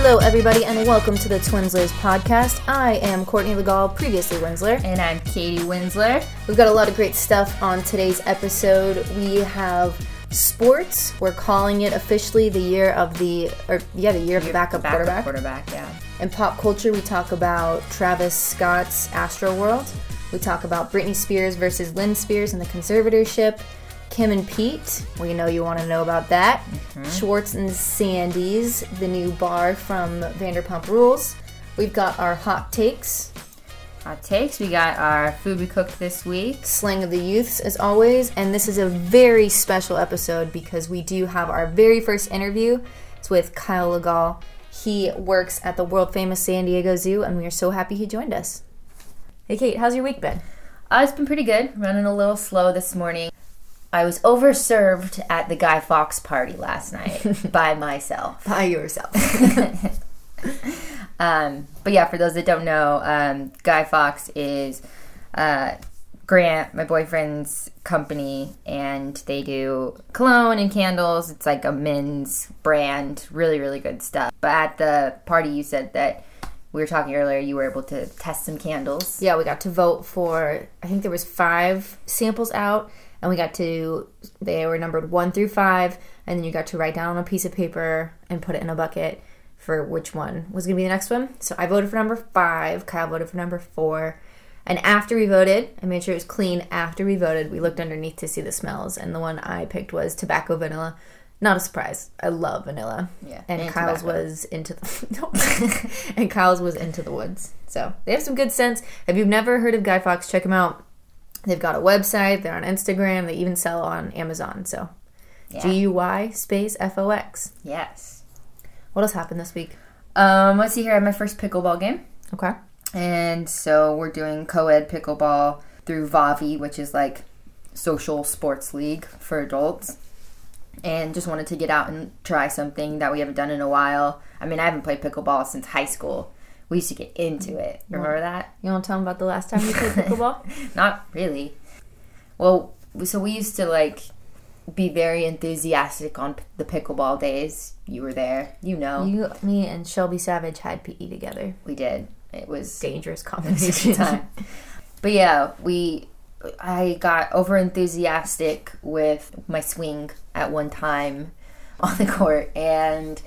Hello, everybody, and welcome to the Twinslers podcast. I am Courtney Legal, previously Winsler. And I'm Katie Winsler. We've got a lot of great stuff on today's episode. We have sports. We're calling it officially the year of the, or yeah, the year of the backup, Backup quarterback. Quarterback, yeah. In pop culture, we talk about Travis Scott's Astroworld. We talk about Britney Spears versus Lynne Spears and the conservatorship. Kim and Pete, we know you want to know about that. Schwartz and Sandy's, the new bar from Vanderpump Rules. We've got our hot takes, Hot takes. We got our food we cooked this week. slang of the youths as always, and this is a very special episode because we do have our very first interview. It's with Kyle Legal. He works at the world famous San Diego Zoo, and we are so happy he joined us. Hey Kate, how's your week been? Uh, it's been pretty good. Running a little slow this morning. I was overserved at the Guy Fox party last night by myself. By yourself. Um, but yeah, for those that don't know, um, Guy Fox is uh, Grant, my boyfriend's company, and they do cologne and candles. It's like a men's brand, really, really good stuff. But at the party, you said that we were talking earlier, you were able to test some candles. yeah, we got to vote for. I think there was five samples out, and we got to. They were numbered one through five, and then you got to write down on a piece of paper and put it in a bucket for which one was going to be the next one. So I voted for number five. Kyle voted for number four. And after we voted, I made sure it was clean. After we voted, we looked underneath to see the smells, and the one I picked was tobacco vanilla. Not a surprise. I love vanilla. Yeah, And, and Kyle's tobacco. was into the and Kyle's was into the woods. So they have some good sense. If you've never heard of Guy Fox, check him out. They've got a website. They're on Instagram. They even sell on Amazon. So Yeah. G U Y space F O X. Yes. What else happened this week? Um, let's see here. I had my first pickleball game. Okay. And so we're doing co-ed pickleball through Vavi, which is like social sports league for adults. And just wanted to get out and try something that we haven't done in a while. I mean, I haven't played pickleball since high school. We used to get into it. Remember that? You want to tell them about the last time you played pickleball? Not really. Well, so we used to like be very enthusiastic on p- the pickleball days. You were there. You know. you, me, and Shelby Savage had PE together. we did. It was Dangerous combination. time. But yeah, we I got over enthusiastic with my swing at one time on the court and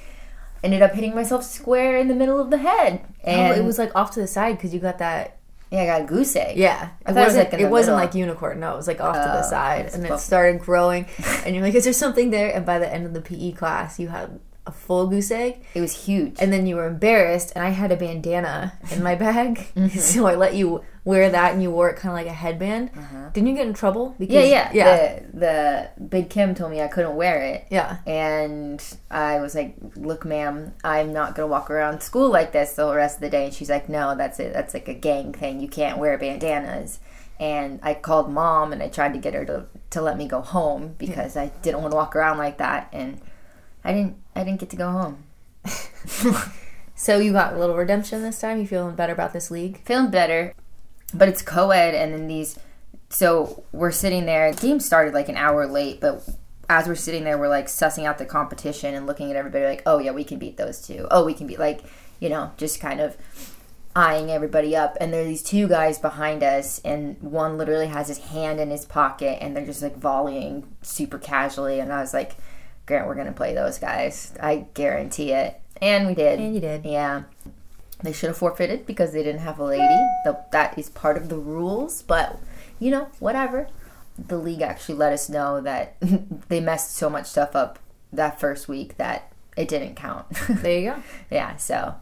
ended up hitting myself square in the middle of the head. oh, And it was like off to the side because you got that. yeah, I got a goose egg. Yeah, it thought it was, wasn't. like, it wasn't like unicorn. No, it was like off to the Oh, side, and it started growing. and you're like, "Is there something there?" And by the end of the PE class, you had a full goose egg, It was huge. and then you were embarrassed. And I had a bandana in my bag, Mm-hmm. so I let you wear that, and you wore it kind of like a headband. Didn't you get in trouble? Because, Uh-huh. yeah, yeah. yeah, The, the Big Kim told me I couldn't wear it. yeah. And I was like, "Look, ma'am, I'm not gonna walk around school like this the rest of the day." And she's like, "No, that's it. That's like a gang thing. You can't wear bandanas." And I called mom and I tried to get her to, to let me go home because I didn't want to walk around like that. And I didn't. I didn't get to go home. So you got a little redemption this time. You feeling better about this league? Feeling better, but it's co-ed, and then these. So we're sitting there. The game started like an hour late, but as we're sitting there, we're like sussing out the competition and looking at everybody like, oh yeah, we can beat those two. Oh, we can beat like, you know, just kind of eyeing everybody up. And there are these two guys behind us, and one literally has his hand in his pocket, and they're just like volleying super casually. And I was like, Grant, we're gonna play those guys. I guarantee it. And we did. And you did. Yeah. They should have forfeited because they didn't have a lady. The, that is part of the rules, but you know, whatever. The league actually let us know that they messed so much stuff up that first week that it didn't count. There you go. yeah, so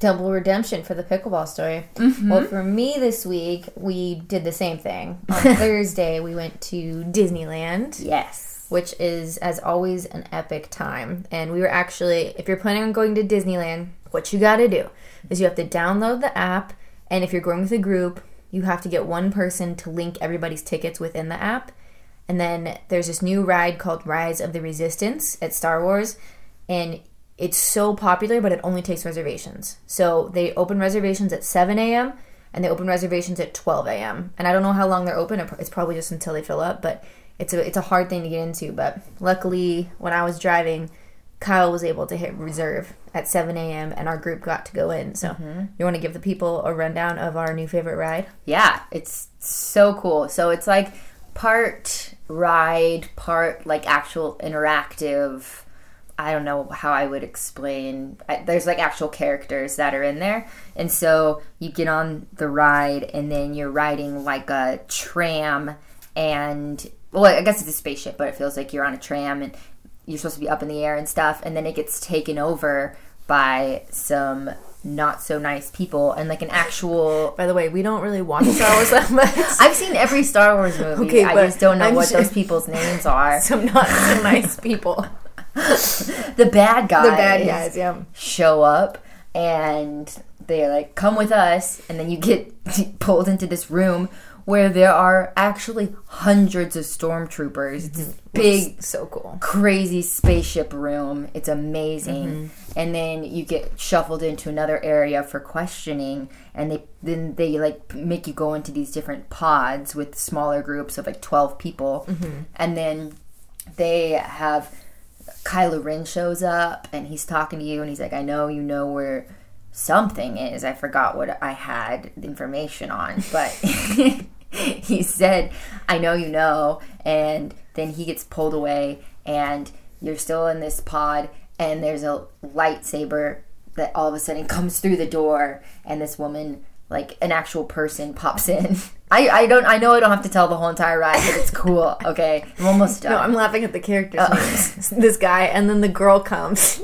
double redemption for the pickleball story. Mm-hmm. Well, for me this week, we did the same thing. On Thursday, we went to Disneyland, yes. which is, as always, an epic time. And we were actually, if you're planning on going to Disneyland, what you got to do is you have to download the app, and if you're going with a group, you have to get one person to link everybody's tickets within the app. And then there's this new ride called Rise of the Resistance at Star Wars, and it's so popular, but it only takes reservations. So they open reservations at 7 a.m. and they open reservations at 12 a.m. And I don't know how long they're open. It's probably just until they fill up, but it's a it's a hard thing to get into. But luckily, when I was driving, Kyle was able to hit reserve at 7 a.m. and our group got to go in. So, mm-hmm. you want to give the people a rundown of our new favorite ride? Yeah, it's so cool. So it's like part ride, part like actual interactive. I don't know how I would explain. I, there's like actual characters that are in there. And so you get on the ride and then you're riding like a tram and well, I guess it's a spaceship, but it feels like you're on a tram and you're supposed to be up in the air and stuff and then it gets taken over by some not so nice people and like an actual By the way, we don't really watch Star Wars that much. I've seen every Star Wars movie. Okay, I just don't know I'm what sure- those people's names are. Some not so nice people. the bad guys. The bad guys, yeah. show up and they're like, "Come with us," and then you get pulled into this room where there are actually hundreds of stormtroopers. It's mm-hmm. this big, So cool. crazy spaceship room. It's amazing. Mm-hmm. And then you get shuffled into another area for questioning and they then they like make you go into these different pods with smaller groups of like 12 people. Mm-hmm. And then they have Kylo Ren shows up and he's talking to you and he's like, I know you know where something is. I forgot what I had the information on, but he said, I know you know. And then he gets pulled away and you're still in this pod and there's a lightsaber that all of a sudden comes through the door and this woman like an actual person pops in. I, I don't I know I don't have to tell the whole entire ride, but it's cool. Okay, I'm almost done. No, I'm laughing at the characters' names. Oh. This guy, and then the girl comes.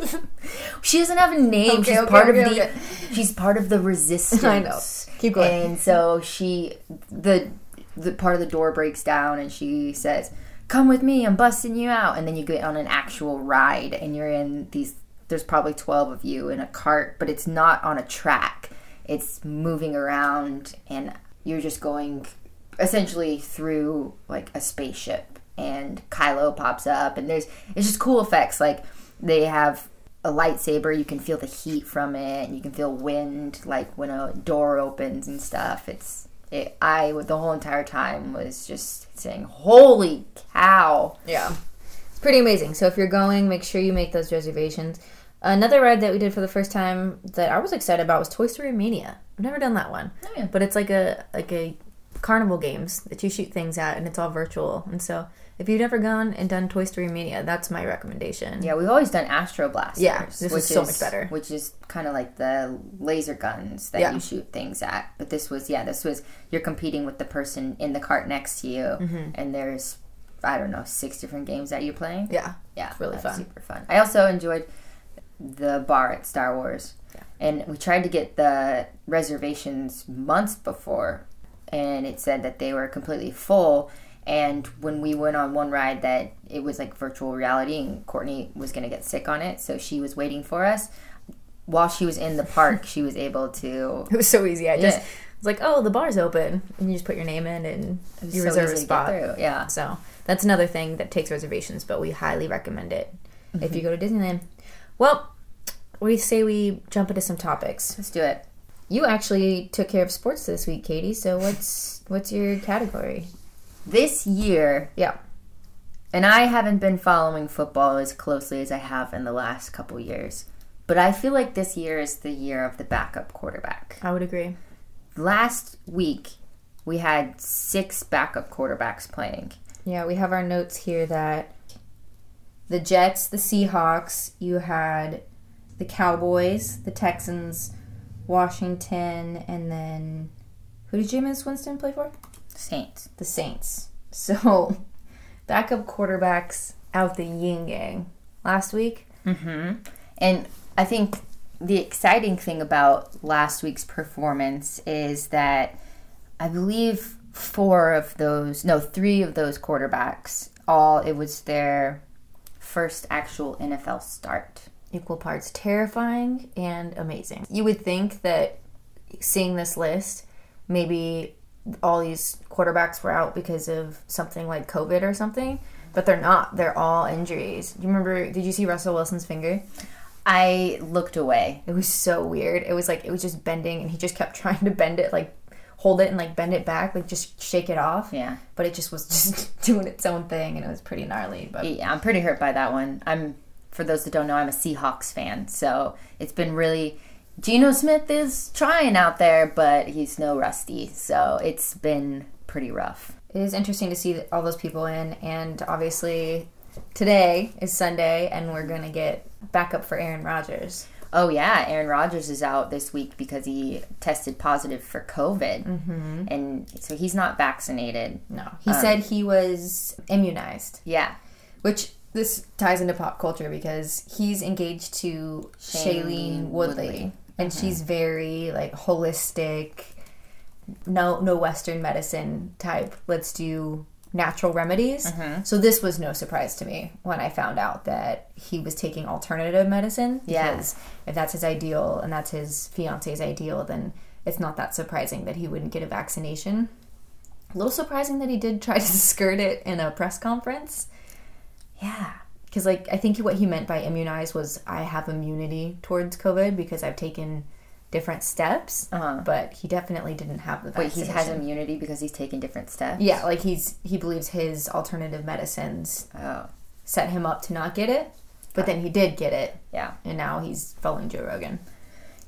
She doesn't have a name. Okay, she's okay, part okay, of the. She's part of the resistance. I know. Keep going. And so she, the the part of the door breaks down, and she says, "Come with me. I'm busting you out." And then you get on an actual ride, and you're in these. There's probably twelve of you in a cart, but it's not on a track. It's moving around, and you're just going essentially through like a spaceship and Kylo pops up and there's it's just cool effects like they have a lightsaber you can feel the heat from it and you can feel wind like when a door opens and stuff it's it, I the whole entire time was just saying holy cow Yeah. It's pretty amazing. So if you're going, make sure you make those reservations. Another ride that we did for the first time that I was excited about was Toy Story Mania. I've never done that one. Oh, yeah. But it's like a like a carnival games that you shoot things at and it's all virtual. And so if you've never gone and done Toy Story Mania, that's my recommendation. yeah we've always done Astro Blasters Yeah, this is which so much better. which is kind of like the laser guns that Yeah. you shoot things at but this was yeah this was you're competing with the person in the cart next to you Mm-hmm. and there's I don't know six different games that you're playing Yeah. Yeah, it's really fun. Super fun. I also enjoyed the bar at Star Wars, and we tried to get the reservations months before, and it said that they were completely full. And when we went on one ride, that it was like virtual reality, and Courtney was going to get sick on it, so she was waiting for us. While she was in the park, she was able to. It was so easy. I just Yeah. was like, oh, the bar's open. And you just put your name in and you so reserve a spot. through, Yeah. So that's another thing that takes reservations, but we highly recommend it Mm-hmm. if you go to Disneyland. Well, we say we jump into some topics. Let's do it. You actually took care of sports this week, Katie. So what's what's your category? This year, Yeah. And I haven't been following football as closely as I have in the last couple years. But I feel like this year is the year of the backup quarterback. I would agree. Last week, we had six backup quarterbacks playing. Yeah, we have our notes here that the Jets, the Seahawks, you had the Cowboys, the Texans, Washington, and then who did Jameis Winston play for? Saints. The Saints. So, backup quarterbacks out the yin yang. Last week, mm-hmm. And I think the exciting thing about last week's performance is that I believe four of those, no, three of those quarterbacks, all it was their first actual NFL start. equal parts terrifying and amazing. You would think that seeing this list, maybe all these quarterbacks were out because of something like COVID or something, but they're not. They're all injuries. You remember? Did you see Russell Wilson's finger? I looked away. It was so weird. It was like it was just bending, and he just kept trying to bend it, like hold it and like bend it back, like just shake it off. Yeah. But it just was just doing its own thing, and it was pretty gnarly. But Yeah, I'm pretty hurt by that one. I'm for those that don't know, I'm a Seahawks fan, so it's been really. Geno Smith is trying out there, but he's no Rusty, so it's been pretty rough. It is interesting to see all those people in, and obviously today is Sunday, and we're gonna get backup for Aaron Rodgers. Oh yeah, Aaron Rodgers is out this week because he tested positive for COVID, Mm-hmm. and so he's not vaccinated. No, he said he was immunized, Yeah, which this ties into pop culture because he's engaged to Shailene Shailene Woodley, Woodley. and she's very like holistic, no no Western medicine type. Let's do natural remedies. Mm-hmm. So this was no surprise to me when I found out that he was taking alternative medicine. Yeah. If that's his ideal and that's his fiance's ideal, then it's not that surprising that he wouldn't get a vaccination. A little surprising that he did try to skirt it in a press conference. yeah. Because, like, I think what he meant by immunized was I have immunity towards COVID because I've taken different steps. Uh-huh. But he definitely didn't have the Wait, he has immunity because he's taken different steps. Yeah, like he's he believes his alternative medicines Oh, set him up to not get it, but then he did get it, yeah, and now he's following Joe Rogan.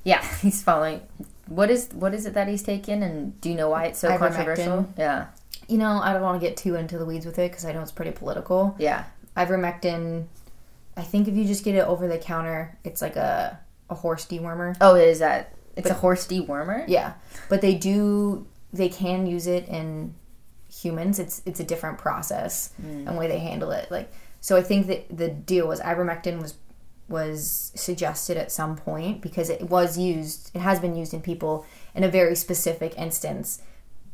yeah. He's following. What is what is it that he's taken, and do you know why it's so Ivermectin. controversial? Yeah, You know, I don't want to get too into the weeds with it because I know it's pretty political. yeah. Ivermectin, I think if you just get it over the counter, it's like a a horse dewormer. Oh, is that? It's a horse dewormer. Yeah, but they do they can use it in humans. It's it's a different process hmm. and way they handle it. Like so, I think that the deal was ivermectin was was suggested at some point because it was used. It has been used in people in a very specific instance.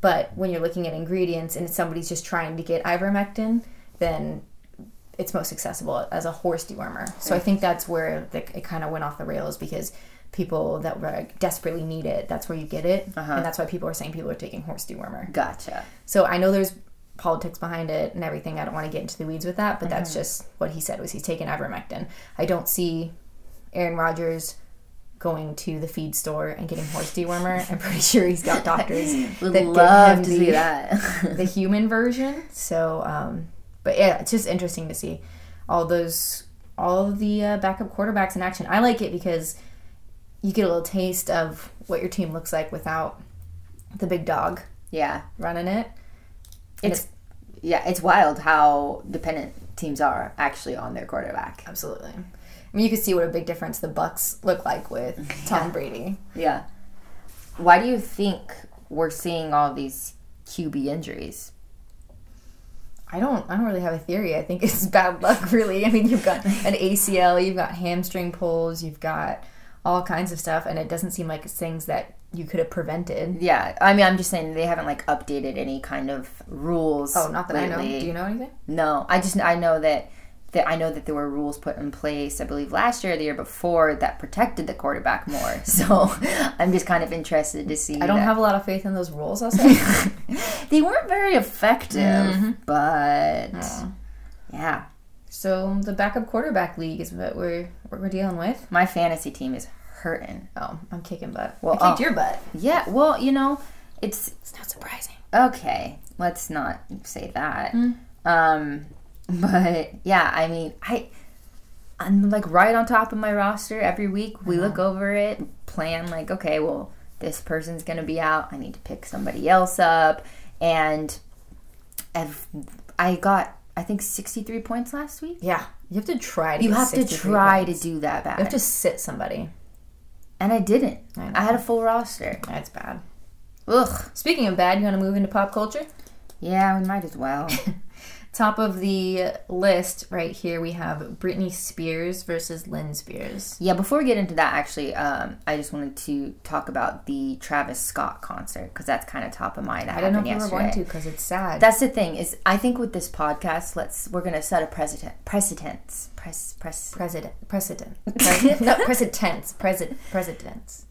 But when you're looking at ingredients and somebody's just trying to get ivermectin, then it's most accessible as a horse dewormer. So I think that's where the, it kind of went off the rails because people that were like, desperately need it, that's where you get it, and that's why people are saying people are taking horse dewormer. Gotcha. So I know there's politics behind it and everything. I don't want to get into the weeds with that, but that's just what he said was he's taking ivermectin. I don't see Aaron Rodgers going to the feed store and getting horse dewormer. I'm pretty sure he's got doctors that love to him see the- that. the human version. So, um, but yeah, it's just interesting to see all those, all of the uh, backup quarterbacks in action. I like it because you get a little taste of what your team looks like without the big dog yeah, running it. it's yeah, it's wild how dependent teams are actually on their quarterback. Absolutely. I mean, you can see what a big difference the Bucs look like with Tom Brady. Yeah. Why do you think we're seeing all these QB injuries? I don't. I don't really have a theory. I think it's bad luck, really. I mean, you've got an ACL, you've got hamstring pulls, you've got all kinds of stuff, and it doesn't seem like it's things that you could have prevented. Yeah, I mean, I'm just saying they haven't like updated any kind of rules. Oh, not that I know. Do you know anything? No, I just I know that that I know that there were rules put in place. I believe last year, or the year before, that protected the quarterback more. So I'm just kind of interested to see. I don't that- have a lot of faith in those rules. I'll say. They weren't very effective, Mm-hmm. but yeah, so the backup quarterback league is what we're what we're dealing with. my fantasy team is hurting. Oh, I'm kicking butt. Well, I kicked oh. your butt. Yeah, well, you know, it's It's not surprising. okay. Let's not say that. Hmm. Um, but yeah, I mean, I I'm like right on top of my roster every week. We uh-huh. look over it, plan like, okay, well, this person's gonna be out. I need to pick somebody else up, and I've, I got I think 63 points last week. Yeah, you have to try to. You have to try points. to do that bad, You have to sit somebody. and I didn't. I. I had a full roster. That's bad. Ugh. Speaking of bad, you want to move into pop culture? Yeah, we might as well. Top of the list right here, we have Britney Spears versus Lynne Spears. Yeah, before we get into that, actually, um, I just wanted to talk about the Travis Scott concert because that's kind of top of mind. That I don't know if happened we were going to because it's sad. That's the thing is, I think with this podcast, let's we're gonna set a precedent. Precedence. Press. Press. President, precedent, Pres- no, precedents, president, precedents.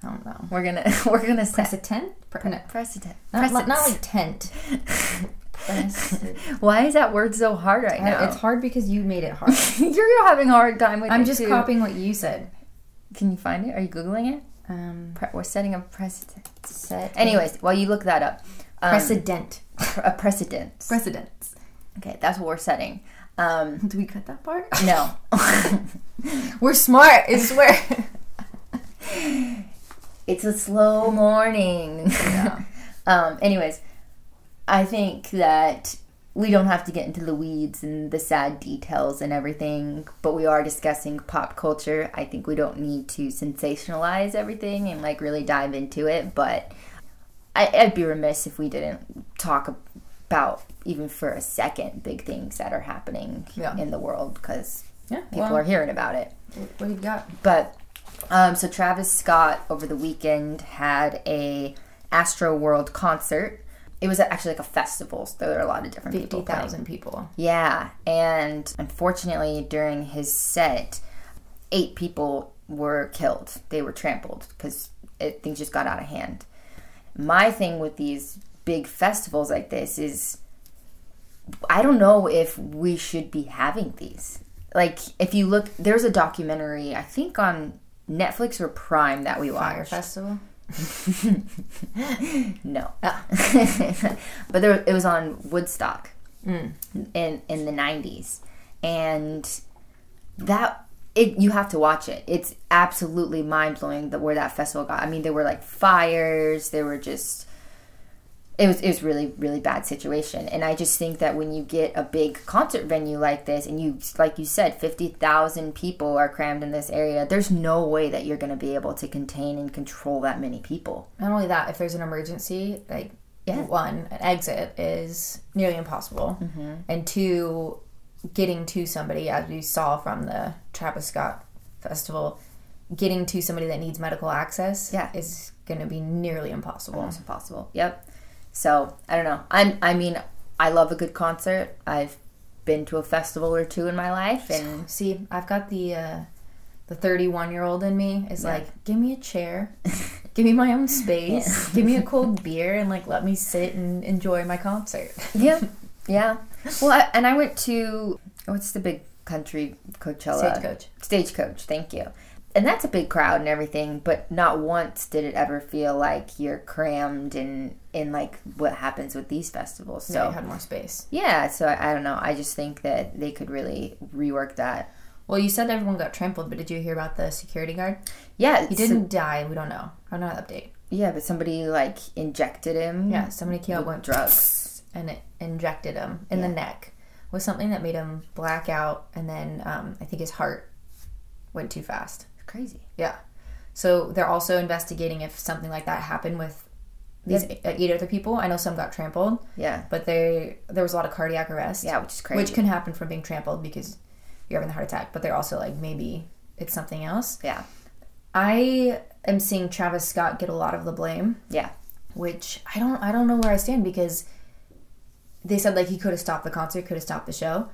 I don't know. We're gonna we're gonna set Precedent, Pre- no, precedent. not, not, not like tent. Why is that word so hard right now? It's hard because you made it hard. You're having a hard time with it. I'm just too. copying what you said. Can you find it? Are you googling it? Um, Pre- we're setting a precedent. set Anyways, while you look that up, um, precedent, a precedent. precedents. Okay, that's what we're setting. Um, Do we cut that part? no. We're smart, I swear. it's a slow morning. Yeah. um, anyways, I think that we don't have to get into the weeds and the sad details and everything, but we are discussing pop culture. I think we don't need to sensationalize everything and like really dive into it, but I, I'd be remiss if we didn't talk about even for a second big things that are happening Yeah. in the world because Yeah, people well- are hearing about it. what do you got? But um, so Travis Scott over the weekend had a Astroworld concert. It was actually like a festival, so there were a lot of different people. Fifty thousand people. Yeah, and unfortunately, during his set, eight people were killed. They were trampled because things just got out of hand. My thing with these big festivals like this is, I don't know if we should be having these. Like, if you look, there's a documentary I think on Netflix or Prime that we watched. Fire festival. No. Ah. but there, it was on Woodstock Mm. in in the 90s. And that it you have to watch it. It's absolutely mind-blowing that where that festival got. I mean, there were like fires, there were just it was it was really really bad situation. And I just think that when you get a big concert venue like this and you like you said 50,000 people are crammed in this area, there's no way that you're going to be able to contain and control that many people. Not only that, if there's an emergency, like Yeah. one, an exit is nearly impossible, mm-hmm. and two, getting to somebody, as we saw from the Travis Scott festival, getting to somebody that needs medical access, Yeah. is going to be nearly impossible. almost impossible. Yep. So I don't know. I'm. I mean, I love a good concert. I've been to a festival or two in my life, and See, I've got the uh, the 31 year old in me is Yeah. like, give me a chair, give me my own space, give me a cold beer, and like let me sit and enjoy my concert. yeah, yeah. Well, I, and I went to what's the big country Coachella Stagecoach. Stagecoach. Thank you. And that's a big crowd and everything, but not once did it ever feel like you're crammed in in like what happens with these festivals. So So you had more space. yeah, so I, I don't know. I just think that they could really rework that. Well, you said everyone got trampled, but did you hear about the security guard? Yeah, He didn't die. We don't know. I don't know the update. Yeah, but somebody like injected him. Yeah, somebody came out with drugs. and it injected him in the neck with something that made him black out, and then um, I think his heart went too fast. Crazy. Yeah. So they're also investigating if something like that happened with these eight other people. I know some got trampled, Yeah. but they there was a lot of cardiac arrest. Yeah, which is crazy. Which can happen from being trampled because you're having a heart attack. But they're also like maybe it's something else. yeah. I am seeing Travis Scott get a lot of the blame, Yeah. which I don't I don't know where I stand because they said like he could have stopped the concert, could have stopped the show.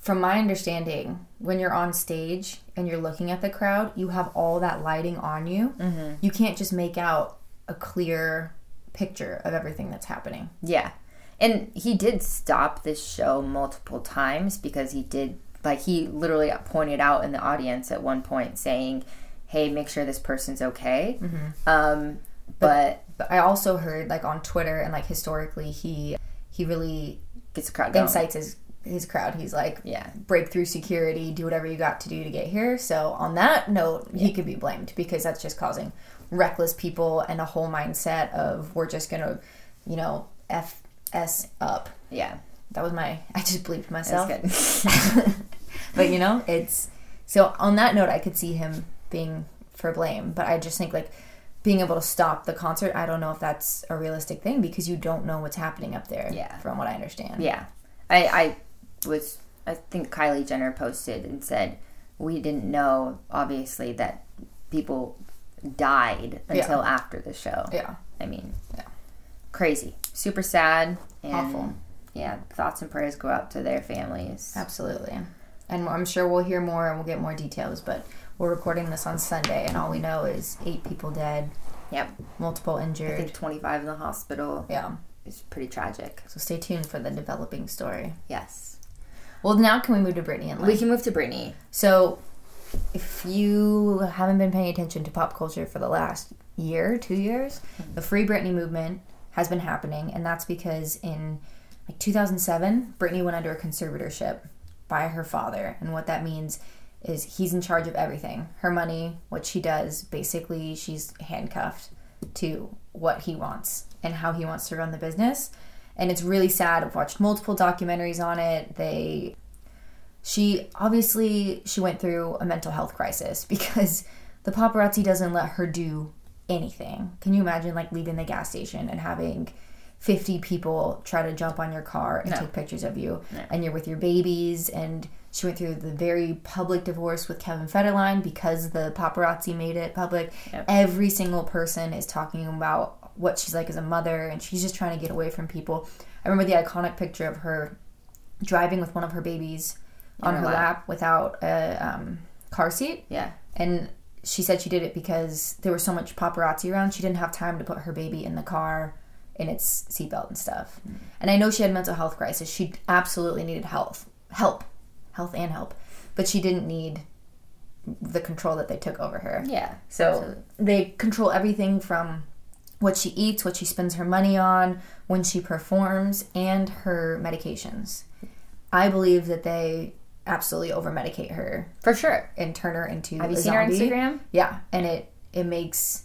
From my understanding, when you're on stage and you're looking at the crowd, you have all that lighting on you. Mm-hmm. You can't just make out a clear picture of everything that's happening. Yeah. And he did stop this show multiple times because he did like he literally pointed out in the audience at one point saying, "Hey, make sure this person's okay." Mm-hmm. Um, but, But I also heard like on Twitter and like historically, he he really gets the crowd going. incites his his crowd. He's like, Yeah. break through security, do whatever you got to do to get here. So on that note, he could be blamed because that's just causing reckless people and a whole mindset of we're just gonna, you know, f s up. Yeah. That was my I just bleeped myself. good. but you know, it's so on that note, I could see him being for blame. But I just think like being able to stop the concert, I don't know if that's a realistic thing because you don't know what's happening up there. Yeah. from what I understand. yeah. I I was I think Kylie Jenner posted and said we didn't know obviously that people died Yeah. until after the show. yeah. I mean, Yeah. crazy, super sad, and Awful. Yeah, thoughts and prayers go out to their families. Absolutely. And I'm sure we'll hear more and we'll get more details, but we're recording this on Sunday and all we know is eight people dead, Yep, multiple I injured. think 25 in the hospital. Yeah. It's pretty tragic. So stay tuned for the developing story. Yes, Well, now can we move to Britney and Lynne? we can move to Britney. So, if you haven't been paying attention to pop culture for the last year, two years, mm-hmm. the Free Britney movement has been happening, and that's because in like 2007, Britney went under a conservatorship by her father. And what that means is he's in charge of everything her money, what she does. Basically, she's handcuffed to what he wants and how he wants to run the business. And it's really sad. I've watched multiple documentaries on it. They she obviously she went through a mental health crisis because the paparazzi doesn't let her do anything. Can you imagine like leaving the gas station and having 50 people try to jump on your car and No. take pictures of you No. and you're with your babies and she went through the very public divorce with Kevin Federline because the paparazzi made it public. Yep. Every single person is talking about what she's like as a mother and she's just trying to get away from people. I remember the iconic picture of her driving with one of her babies on her her lap. lap without a um, car seat Yeah. and she said she did it because there was so much paparazzi around she didn't have time to put her baby in the car in its seatbelt and stuff and i know she had mental health crisis she absolutely needed health help health and help but she didn't need the control that they took over her Yeah. so Absolutely. they control everything from what she eats, what she spends her money on, when she performs, and her medications. I believe that they absolutely over medicate her For sure. and turn her into Have you seen her. Instagram? Yeah, and it it makes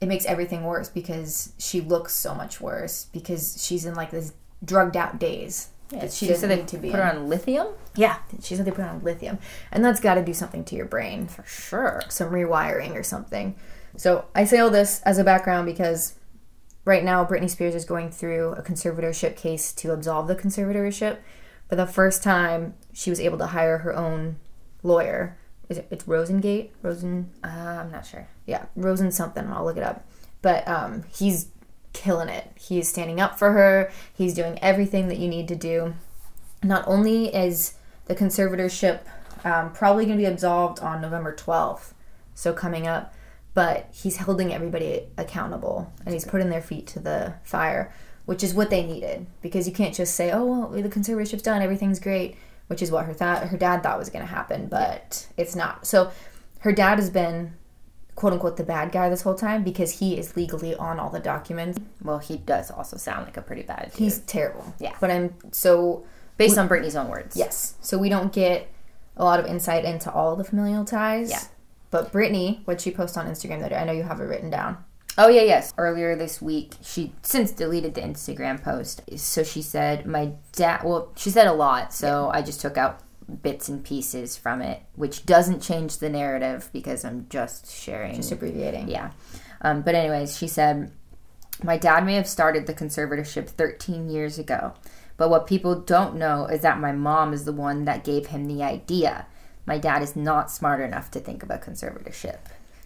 it makes everything worse because she looks so much worse because she's in like this drugged out days that she She doesn't said they need to be. put in. her on lithium. Yeah, she said they put her on lithium, and that's got to do something to your brain For sure. some rewiring or something. So I say all this as a background because right now Britney Spears is going through a conservatorship case to absolve the conservatorship. For the first time, she was able to hire her own lawyer. Is it, it's Rosengart? Rosen? Uh, I'm not sure. Yeah, Rosen something. I'll look it up. But um, he's killing it. He's standing up for her. He's doing everything that you need to do. Not only is the conservatorship um, probably going to be absolved on November 12th, so coming up, but he's holding everybody accountable and he's putting their feet to the fire, which is what they needed because you can't just say, "Oh, well, the conservatorship's done, everything's great," which is what her thought her dad thought was going to happen, but it's not. So her dad has been quote unquote the bad guy this whole time because he is legally on all the documents. Well, he does also sound like a pretty bad dude. He's terrible. Yeah. But I'm so based on Britney's own words. yes. So we don't get a lot of insight into all the familial ties. Yeah. But Britney, what she posted on Instagram that I know you have it written down. Oh yeah, yes. Earlier this week, she since deleted the Instagram post. So she said, "My dad." Well, she said a lot, so I just took out bits and pieces from it, which doesn't change the narrative because I'm just sharing. Just abbreviating. yeah. Um, but anyways, she said, "My dad may have started the conservatorship 13 years ago, but what people don't know is that my mom is the one that gave him the idea. My dad is not smart enough to think about conservatorship."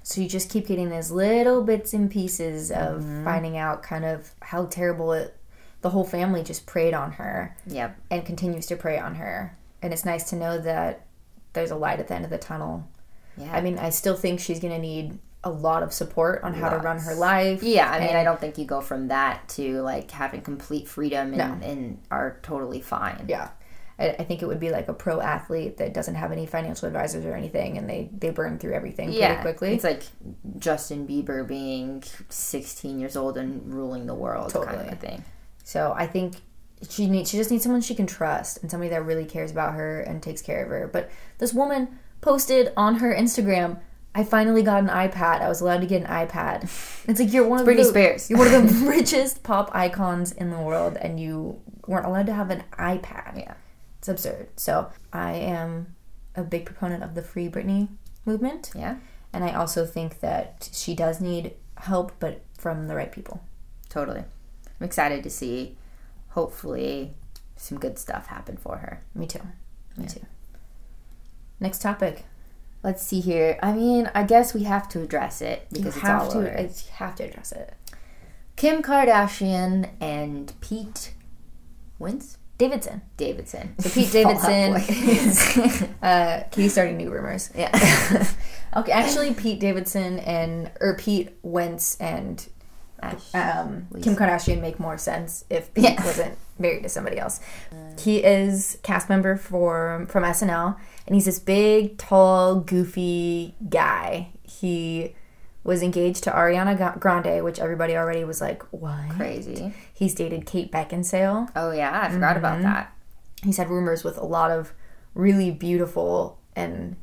So you just keep getting those little bits and pieces of Mm-hmm. finding out kind of how terrible it the whole family just preyed on her Yep. and continues to prey on her. And it's nice to know that there's a light at the end of the tunnel. Yeah. I mean, I still think she's going to need a lot of support on how to run her life. Yeah, I mean, I don't think you go from that to like having complete freedom and, No. and are totally fine. Yeah. I, I think it would be like a pro athlete that doesn't have any financial advisors or anything and they, they burn through everything Yeah, pretty quickly. It's like Justin Bieber being 16 years old and ruling the world kind of thing. So I think she needs she just needs someone she can trust and somebody that really cares about her and takes care of her. But this woman posted on her Instagram, I finally got an iPad. I was allowed to get an iPad. It's like you're one of Britney the Spears. You're one of the richest pop icons in the world and you weren't allowed to have an iPad. Yeah. It's absurd. So I am a big proponent of the Free Britney movement. Yeah, And I also think that she does need help, but from the right people. totally. I'm excited to see, hopefully, some good stuff happen for her. Me too. Me too. Next topic. Let's see here. I mean, I guess we have to address it because you it's all to. over. I have to address it. Kim Kardashian and Pete Wentz Davidson. Davidson. So Pete Davidson is uh, he's starting new rumors. yeah. Okay, actually, Pete Davidson and or Pete Wentz and um, Kim Kardashian make more sense if Pete Yeah. wasn't married to somebody else. He is cast member for from SNL, and he's this big, tall, goofy guy. He was engaged to Ariana Grande, which everybody already was like, "What?" Crazy. He's dated Kate Beckinsale. Oh yeah, I forgot about Mm-hmm. that. He's had rumors with a lot of really beautiful and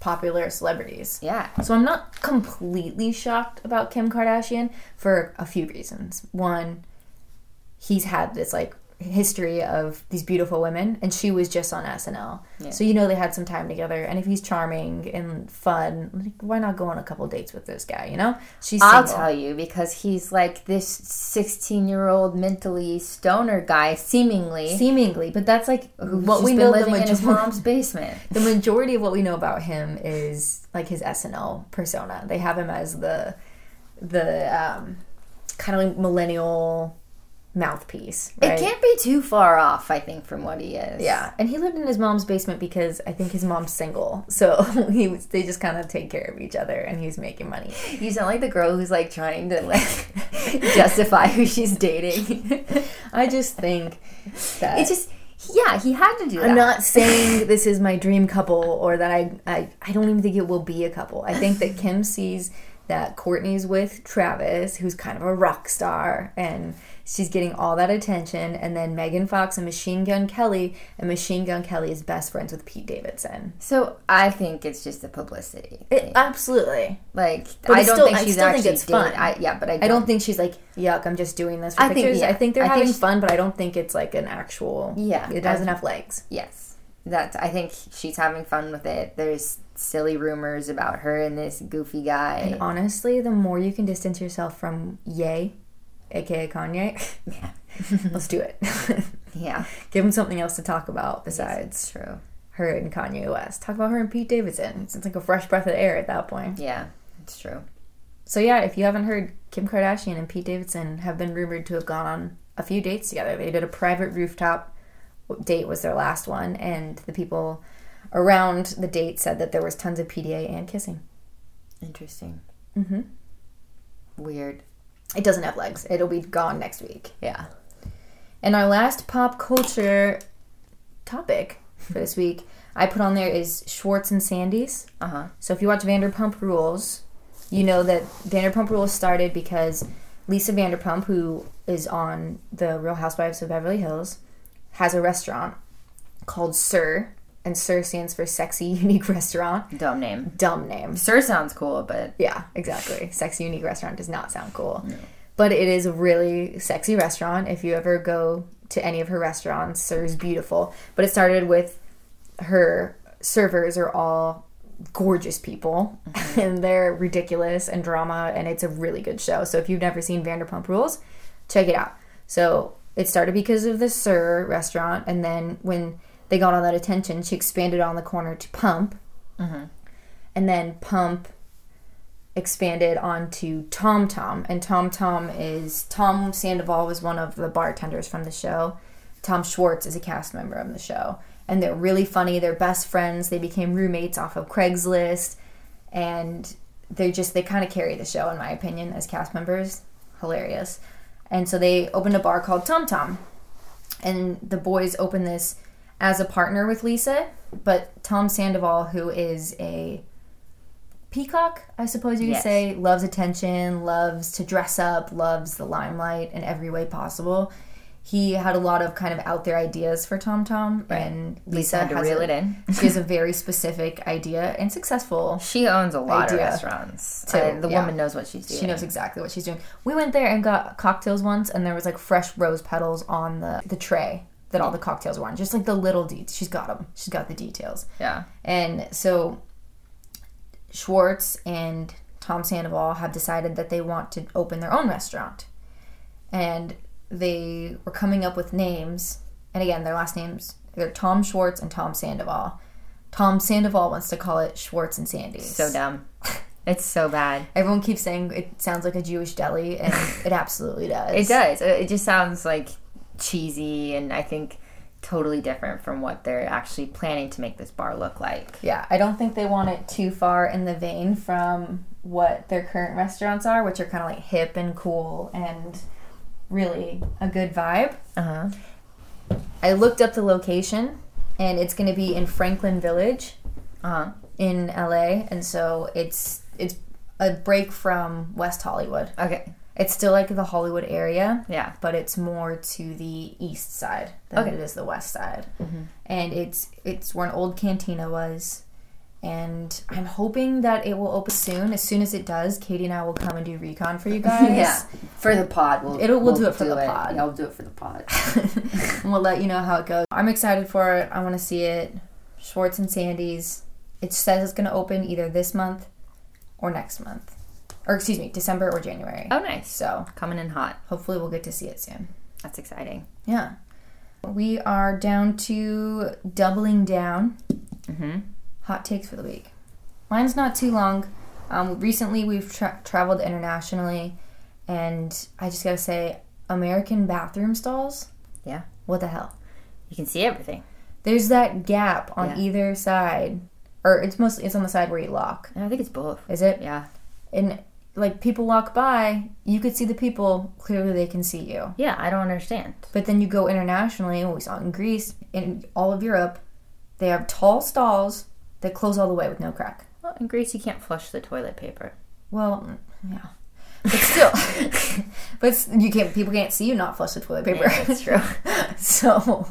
popular celebrities. Yeah. So I'm not completely shocked about Kim Kardashian for a few reasons. One, he's had this like history of these beautiful women and she was just on SNL. Yeah. So you know they had some time together and if he's charming and fun, like, why not go on a couple dates with this guy, you know? She's I'll tell you because he's like this 16 year old mentally stoner guy, seemingly. seemingly, but that's like what we know living in his mom's basement. the majority of what we know about him is like his SNL persona. They have him as the the um, kind of like millennial mouthpiece. Right? It can't be too far off, I think, from what he is. Yeah, and he lived in his mom's basement because I think his mom's single, so he was, they just kind of take care of each other, and he's making money. You sound like the girl who's like trying to like justify who she's dating. I just think that it's just, yeah, he had to do that. I'm not saying this is my dream couple or that I, I I don't even think it will be a couple. I think that Kim sees that Kourtney's with Travis, who's kind of a rock star, and she's getting all that attention. And then Megan Fox and Machine Gun Kelly, and Machine Gun Kelly is best friends with Pete Davidson. So I think it's just the publicity. It, absolutely. like But I don't still- think I she's think actually it's fun. I, yeah, but I don't, I don't think she's like, yuck, I'm just doing this for I think- pictures. yeah. I think they're I think having she- fun, but I don't think it's like an actual. Yeah, It I- has enough legs. Yes, that's. I think she's having fun with it. There's silly rumors about her and this goofy guy. And honestly, the more you can distance yourself from Ye, aka Kanye, yeah, let's do it. yeah, Give him something else to talk about besides it's true. her and Kanye West. Talk about her and Pete Davidson. It's like a fresh breath of air at that point. Yeah, it's true. So yeah, if you haven't heard, Kim Kardashian and Pete Davidson have been rumored to have gone on a few dates together. They did a private rooftop date was their last one, and the people around the date said that there was tons of PDA and kissing. Interesting. Mm-hmm. Weird. It doesn't have legs. It'll be gone next week. Yeah. And our last pop culture topic for this week, I put on there is Schwartz and Sandy's. Uh huh. So if you watch Vanderpump Rules, you know that Vanderpump Rules started because Lisa Vanderpump, who is on the Real Housewives of Beverly Hills, has a restaurant called SUR, and SUR stands for Sexy Unique Restaurant. Dumb name. Dumb name. SUR sounds cool, but Yeah, exactly. Sexy Unique Restaurant does not sound cool. But it is a really sexy restaurant. If you ever go to any of her restaurants, SUR's beautiful. But it started with her servers are all gorgeous people mm-hmm. and they're ridiculous and drama and it's a really good show. So if you've never seen Vanderpump Rules, check it out. So it started because of the SUR restaurant and then when they got all that attention, she expanded on the corner to Pump. Mm-hmm. And then Pump expanded onto Tom Tom, and Tom Tom is Tom Sandoval was one of the bartenders from the show. Tom Schwartz is a cast member of the show, and they're really funny. They're best friends. They became roommates off of Craigslist, and they're just they kind of carry the show in my opinion as cast members. Hilarious, and so they opened a bar called Tom Tom, and the boys opened this as a partner with Lisa, but Tom Sandoval, who is a peacock, I suppose you could Yes. say, loves attention, loves to dress up, loves the limelight in every way possible. He had a lot of kind of out there ideas for Tom Tom, and Lisa Lisa had to has reel a- it in. she has a very specific idea and successful. She owns a lot of restaurants. Too, the yeah. woman knows what she's doing. She knows exactly what she's doing. We went there and got cocktails once, and there was like fresh rose petals on the the tray that all the cocktails were on. Just like the little details. She's got them. She's got the details. Yeah. And so Schwartz and Tom Sandoval have decided that they want to open their own restaurant. And they were coming up with names. And again, their last names, they're Tom Schwartz and Tom Sandoval. Tom Sandoval wants to call it Schwartz and Sandy's. So dumb. It's so bad. Everyone keeps saying it sounds like a Jewish deli, and it absolutely does. It does. It it just sounds like cheesy and I think totally different from what they're actually planning to make this bar look like. Yeah, I don't think they want it too far in the vein from what their current restaurants are, which are kind of like hip and cool and really a good vibe. Uh huh. I looked up the location, and it's going to be in Franklin Village Uh huh. in LA, and so it's it's a break from West Hollywood. Okay. It's still like the Hollywood area, Yeah. but it's more to the east side than Okay. it is the west side. Mm-hmm. And it's it's where an old cantina was. And I'm hoping that it will open soon. As soon as it does, Katie and I will come and do recon for you guys. Yeah. For the pod, we'll It'll- we'll do it for the pod. Yeah, we'll do it for the pod. and we'll let you know how it goes. I'm excited for it. I want to see it. Schwartz and Sandy's. It says it's going to open either this month or next month. Or excuse me, December or January. oh, nice. So Coming in hot. hopefully we'll get to see it soon. That's exciting. Yeah. We are down to doubling down. Mm-hmm. Hot takes for the week. Mine's not too long. Um, recently, we've tra- traveled internationally, and I just gotta say, American bathroom stalls. Yeah. What the hell? You can see everything. There's that gap on Yeah. either side, or it's mostly it's on the side where you lock. I think it's both. Is it? Yeah. And like people walk by, you could see the people. Clearly, they can see you. Yeah, I don't understand. But then you go internationally, what we saw in Greece, in all of Europe, they have tall stalls that close all the way with no crack. Well, in Greece, you can't flush the toilet paper. Well, mm, yeah. But still, but you can't. People can't see you not flush the toilet paper. Yeah, that's true. so,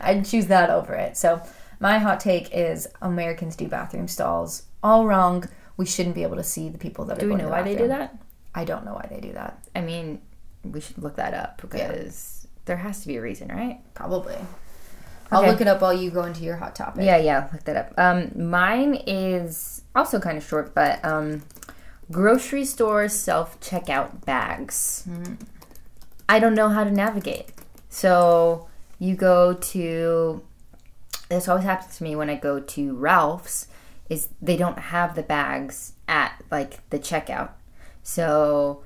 I'd choose that over it. So, my hot take is Americans do bathroom stalls all wrong. We shouldn't be able to see the people that Do are. we going to know the why they do that? I don't know why they do that. I mean, we should look that up because there has to be a reason, right? Probably. I'll look it up while you go into your hot topic. Yeah, yeah, look that up. Um, mine is also kind of short, but um, grocery store self checkout bags. I don't know how to navigate. So you go to. This always happens to me when I go to Ralph's. Is they don't have the bags at like the checkout. So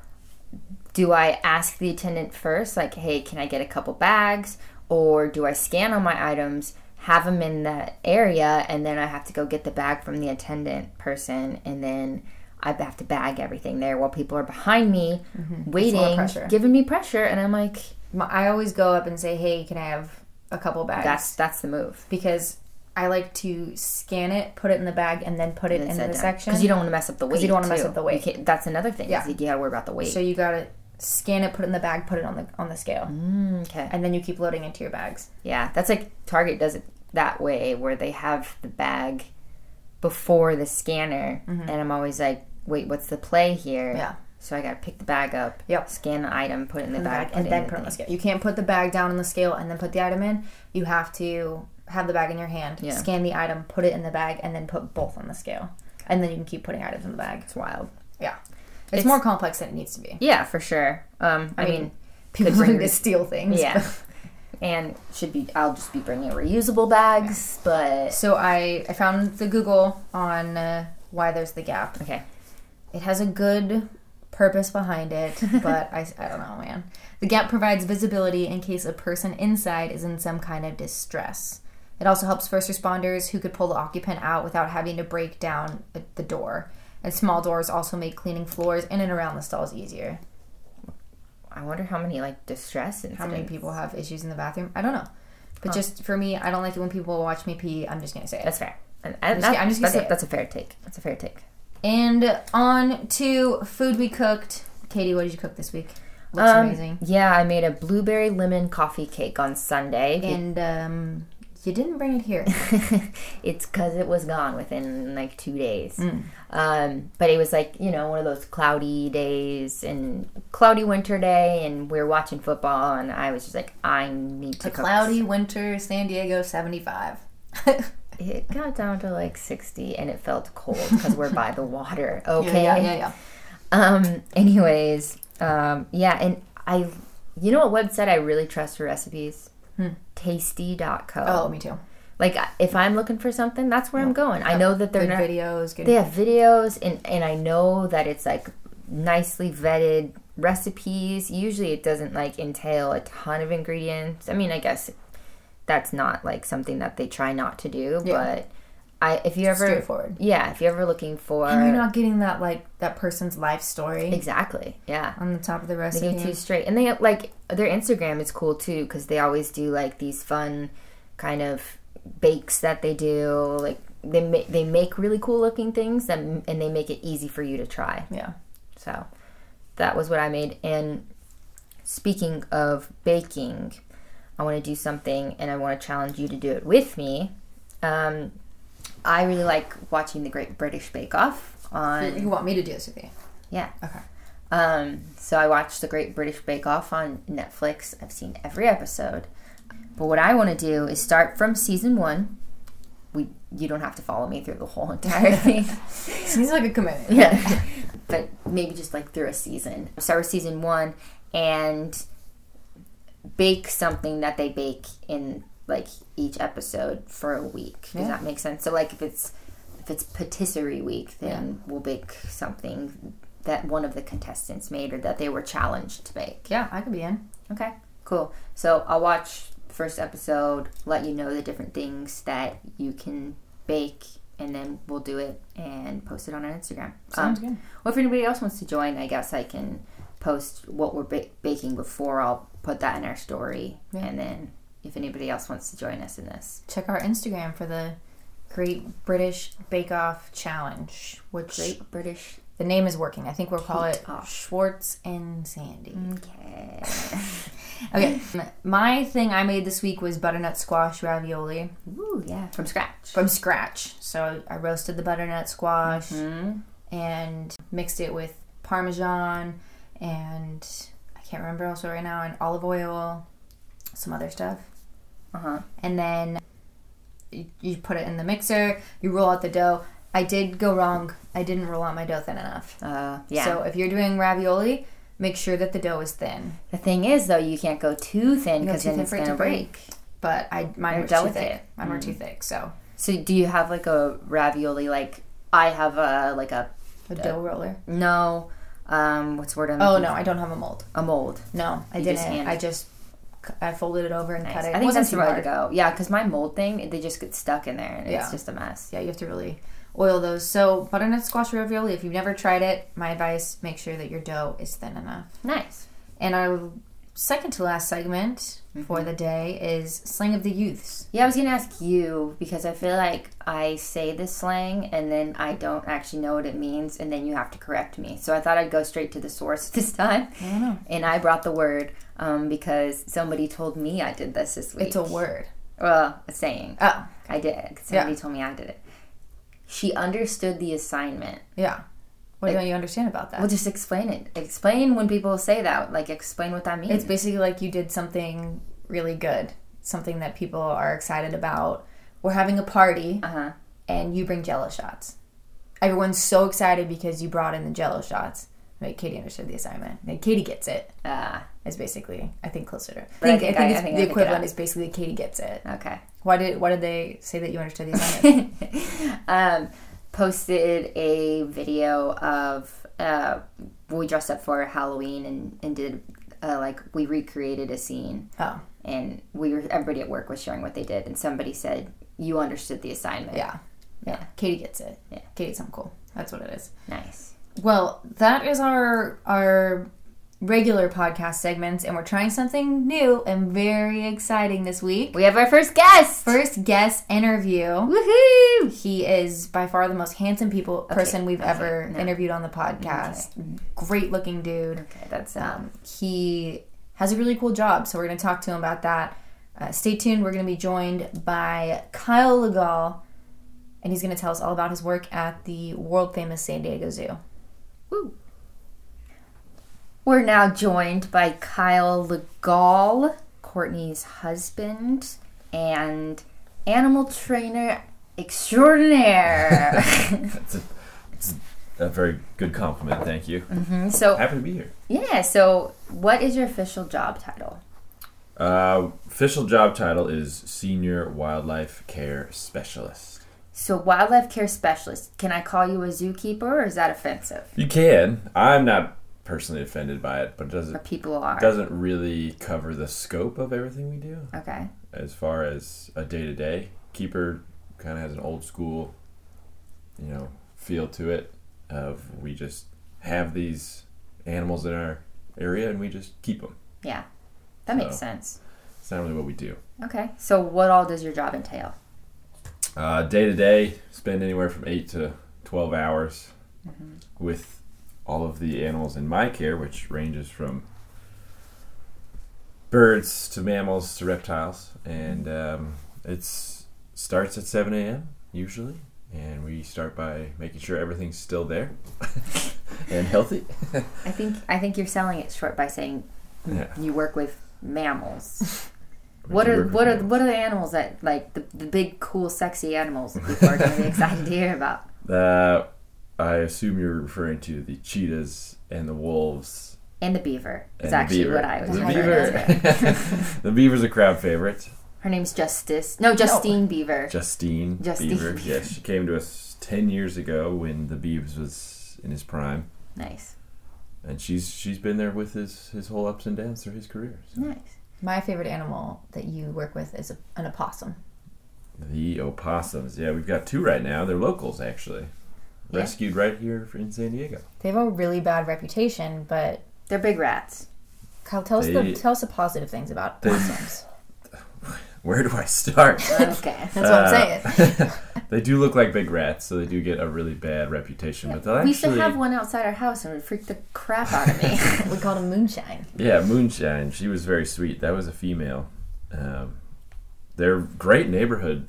do I ask the attendant first, like, hey, can I get a couple bags? Or do I scan all my items, have them in that area, and then I have to go get the bag from the attendant person, and then I have to bag everything there while people are behind me mm-hmm. waiting, pressure. giving me pressure, and I'm like, I always go up and say, "Hey, can I have a couple bags?" that's that's the move. because I like to scan it, put it in the bag, and then put it in the section. because you don't want to mess up the weight. you don't wanna mess up the weight. That's another thing. Yeah. You gotta worry about the weight. So you gotta scan it, put it in the bag, put it on the on the scale, Mm, okay. and then you keep loading into your bags. Yeah, that's like Target does it that way, where they have the bag before the scanner, and I'm always like, wait, what's the play here? Mm-hmm. Yeah. So I gotta pick the bag up, Yep. scan the item, put it in the in the bag, bag, and then put it on the scale. You can't put the bag down on the scale and then put the item in. You have to have the bag in your hand, Yeah. scan the item, put it in the bag, and then put both on the scale. And then you can keep putting items in the bag. It's wild. Yeah. It's, It's- more complex than it needs to be. Yeah, for sure. Um, I, I mean, mean, People bring to steal things. yeah, and should be. I'll just be bringing reusable bags, but So I, I found the Google on uh, why there's the gap. okay. It has a good purpose behind it, but I, I don't know, man. The gap provides visibility in case a person inside is in some kind of distress. It also helps first responders who could pull the occupant out without having to break down the- the door. And small doors also make cleaning floors in and around the stalls easier. I wonder how many like distress incidents. How many people have issues in the bathroom? I don't know. But just for me, I don't like it when people watch me pee. I'm just going to say it. That's fair. And, and just- that- I'm just gonna that's, say a, that's a fair take. That's a fair take. And on to food we cooked. Katie, what did you cook this week? Looks Um, amazing. Yeah, I made a blueberry lemon coffee cake on Sunday. And um, you didn't bring it here. it's because it was gone within like two days. Mm. Um, but it was like you know one of those cloudy days and cloudy winter day, and we were watching football, and I was just like, I need to A cook cloudy winter, San Diego, 75. It got down to like sixty, and it felt cold because we're by the water. Okay. Yeah, yeah, yeah. Um. Anyways, um. Yeah, and I, you know, what website I really trust for recipes? Hmm. Tasty.co. Oh, me too. Like if I'm looking for something, that's where I'm going. I know that they're Good not. videos, good. They have videos, and and I know that it's like nicely vetted recipes. Usually, it doesn't like entail a ton of ingredients. I mean, I guess that's not like something that they try not to do, Yeah. but. I, if you ever straightforward. yeah if you're ever looking for And you're not getting that, like, that person's life story exactly yeah on the top of the They recipe. go too straight, and they like their Instagram is cool too because they always do like these fun kind of bakes that they do. Like they make they make really cool looking things, that, and they make it easy for you to try. yeah. So that was what I made. And speaking of baking, I want to do something and I want to challenge you to do it with me. Um, I really like watching the Great British Bake Off on. You want me to do this with you? Yeah. Okay. Um, so I watched the Great British Bake Off on Netflix. I've seen every episode. But what I want to do is start from season one. We you don't have to follow me through the whole entire thing. Seems like a commitment. yeah. but maybe just like through a season. Start with season one and bake something that they bake in like each episode for a week. Does Yeah. that make sense? So like if it's if it's patisserie week, then we'll bake something that one of the contestants made or that they were challenged to bake. Yeah, I could be in. Okay, cool. So I'll watch the first episode, let you know the different things that you can bake, and then we'll do it and post it on our Instagram. Sounds Um, good. Well, if anybody else wants to join, I guess I can post what we're ba- baking before. I'll put that in our story, Yeah. and then if anybody else wants to join us in this, Check our Instagram for the Great British Bake Off Challenge, which Great British. the name is working. I think we'll call it Off. Schwartz and Sandy. Okay. Okay. My thing I made this week was butternut squash ravioli Ooh, yeah, from scratch. from scratch. So I roasted the butternut squash Hmm. and mixed it with parmesan and I can't remember also right now and olive oil, some other stuff. Uh huh. and then you, you put it in the mixer. You roll out the dough. I did go wrong. I didn't roll out my dough thin enough. Uh, yeah. So if you're doing ravioli, make sure that the dough is thin. the thing is, though, you can't go too thin because then thin it's it gonna break. break. But I mine were too delicate. thick. Mine were too thick. So So, do you have like a ravioli? Like I have a like a a dough roller. no. Um, what's the word? I'm Oh no, for? I don't have a mold. a mold. No, I You didn't. just I just I folded it over and Nice. cut it. I It think wasn't that's the way hard. to go. Yeah, because my mold thing, they just get stuck in there, and Yeah. it's just a mess. Yeah, you have to really oil those. So butternut squash ravioli. If you've never tried it, my advice: make sure that your dough is thin enough. Nice. And our second to last segment Mm-hmm. for the day is slang of the youths. Yeah, I was gonna ask you because I feel like I say this slang and then I don't actually know what it means, and then you have to correct me. So I thought I'd go straight to the source this time, I don't know. and I brought the word um, because somebody told me I did this this week. It's a word. well, a saying. Oh, I did. Somebody told me I did it. She understood the assignment. yeah. What don't you understand about that? Well, just explain it. Explain when people say that. Like, explain what that means. It's basically like you did something really good, something that people are excited about. We're having a party uh huh. and you bring jello shots. Everyone's so excited because you brought in the jello shots. Like Katie understood the assignment. Like Katie gets it. Uh, Is basically I think closer to. I think, think I think, I- I think I the picked equivalent is basically Katie gets it. okay. Why did why did they say that you understood the assignment? um, posted a video of uh, we dressed up for Halloween and, and did uh, like we recreated a scene oh and we were everybody at work was showing what they did and somebody said you understood the assignment. yeah, yeah. Katie gets it. Yeah. Katie's something cool. That's what it is. Nice. Well, that is our our regular podcast segments, and we're trying something new and very exciting this week. We have our first guest. First guest interview. Woohoo! He is by far the most handsome people person we've okay, ever no. interviewed on the podcast. Great looking dude. Okay, that's um, Um, he has a really cool job, so we're going to talk to him about that. Uh, stay tuned. We're going to be joined by Kyle Legal, and he's going to tell us all about his work at the world famous San Diego Zoo. Woo. We're now joined by Kyle Legall, Courtney's husband, and animal trainer extraordinaire. It's a, it's a very good compliment. Thank you. Mhm, so, Happy to be here. yeah, so what is your official job title? Uh, official job title is Senior Wildlife Care Specialist. So, wildlife care specialist. Can I call you a zookeeper or is that offensive? You can. I'm not personally offended by it, but it doesn't people are? doesn't really cover the scope of everything we do. Okay. As far as a day to day, keeper kind of has an old school, you know, feel to it. Of we just have these animals in our area and we just keep them. Yeah. That makes So- sense. It's not really what we do. Okay. So, what all does your job entail? Uh, day to day, spend anywhere from eight to twelve hours with all of the animals in my care, which ranges from birds to mammals to reptiles, and um, it's starts at 7 a.m. usually, and we start by making sure everything's still there and healthy. I think I think you're selling it short by saying Yeah. you work with mammals. What are what are what are the animals that like the, the big cool sexy animals that people are going to be excited to hear about? Uh, I assume you're referring to the cheetahs and the wolves. And the beaver is actually beaver. what I was the referring to. beaver. the beaver's a crowd favorite. Her name's Justice. No, Justine Beaver. Justine, Justine Beaver. Beaver. Yes, she came to us ten years ago when the Beaves was in his prime, nice, and she's she's been there with his his whole ups and downs through his career. So. nice. My favorite animal that you work with is a, an opossum. The opossums, yeah, we've got two right now. They're locals actually, Yeah. rescued right here in San Diego. They have a really bad reputation, but They're big rats. Kyle, tell us They- the tell us the positive things about They- opossums. Where do I start? Okay. That's what I'm Uh, saying. they do look like big rats, so they do get a really bad reputation. But they'll we actually, used to have one outside our house and it freaked the crap out of me. we called him moonshine. Yeah, Moonshine. She was very sweet. That was a female. Um, they're great neighborhood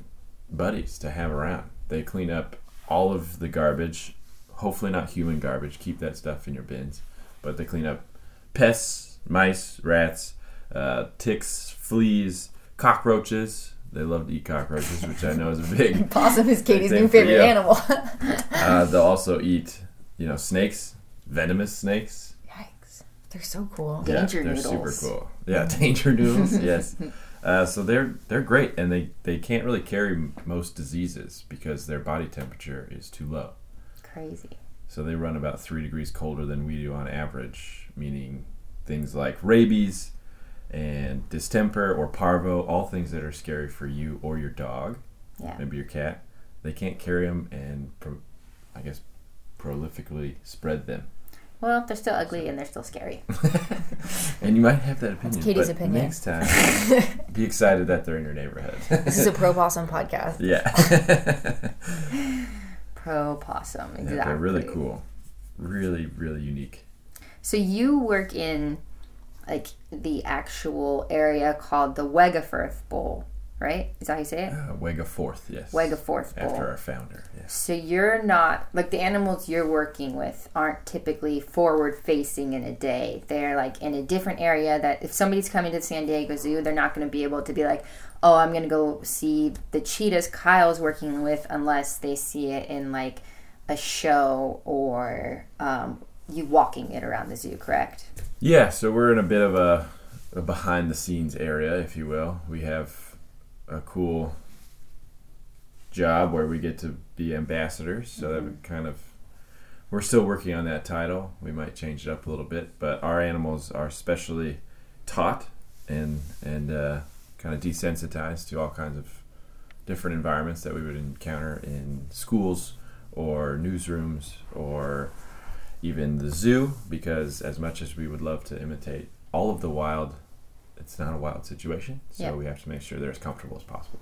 buddies to have around. They clean up all of the garbage. Hopefully, not human garbage. Keep that stuff in your bins. But they clean up pests, mice, rats, uh, ticks, fleas, cockroaches. They love to eat cockroaches, which I know is a big. Possum is Katie's new favorite you. animal. Uh, they'll also eat, you know, snakes, venomous snakes. Yikes. They're so cool. Yeah. Danger they're noodles. super cool. Yeah, danger noodles. yes. Uh, so they're they're great, and they they can't really carry m- most diseases because their body temperature is too low. Crazy. So they run about three degrees colder than we do on average, meaning things like rabies and distemper or parvo, all things that are scary for you or your dog, Yeah. maybe your cat. They can't carry them and, pro- I guess, prolifically spread them. Well, they're still ugly and they're still scary. And you might have that opinion. Katie's but opinion. Next time, be excited that they're in your neighborhood. This is a pro possum podcast. yeah. Pro possum, exactly. yeah. They're really cool. Really, really unique. So you work in like the actual area called the Wegeforth Bowl, right? Is that how you say it? Uh, Wegeforth, yes. Wegeforth Bowl. After our founder. So you're not like the animals you're working with aren't typically forward facing in a day. They're like in a different area that if somebody's coming to San Diego Zoo, they're not going to be able to be like, "Oh, I'm going to go see the cheetahs Kyle's working with" unless they see it in like a show or um, you walking it around the zoo, correct? Yeah, so we're in a bit of a, a behind the scenes area, if you will. We have a cool job where we get to be ambassadors, so that we kind of we're still working on that title. We might change it up a little bit, but our animals are specially taught and and uh, kind of desensitized to all kinds of different environments that we would encounter in schools or newsrooms or even the zoo because as much as we would love to imitate all of the wild it's not a wild situation so Yeah. we have to make sure they're as comfortable as possible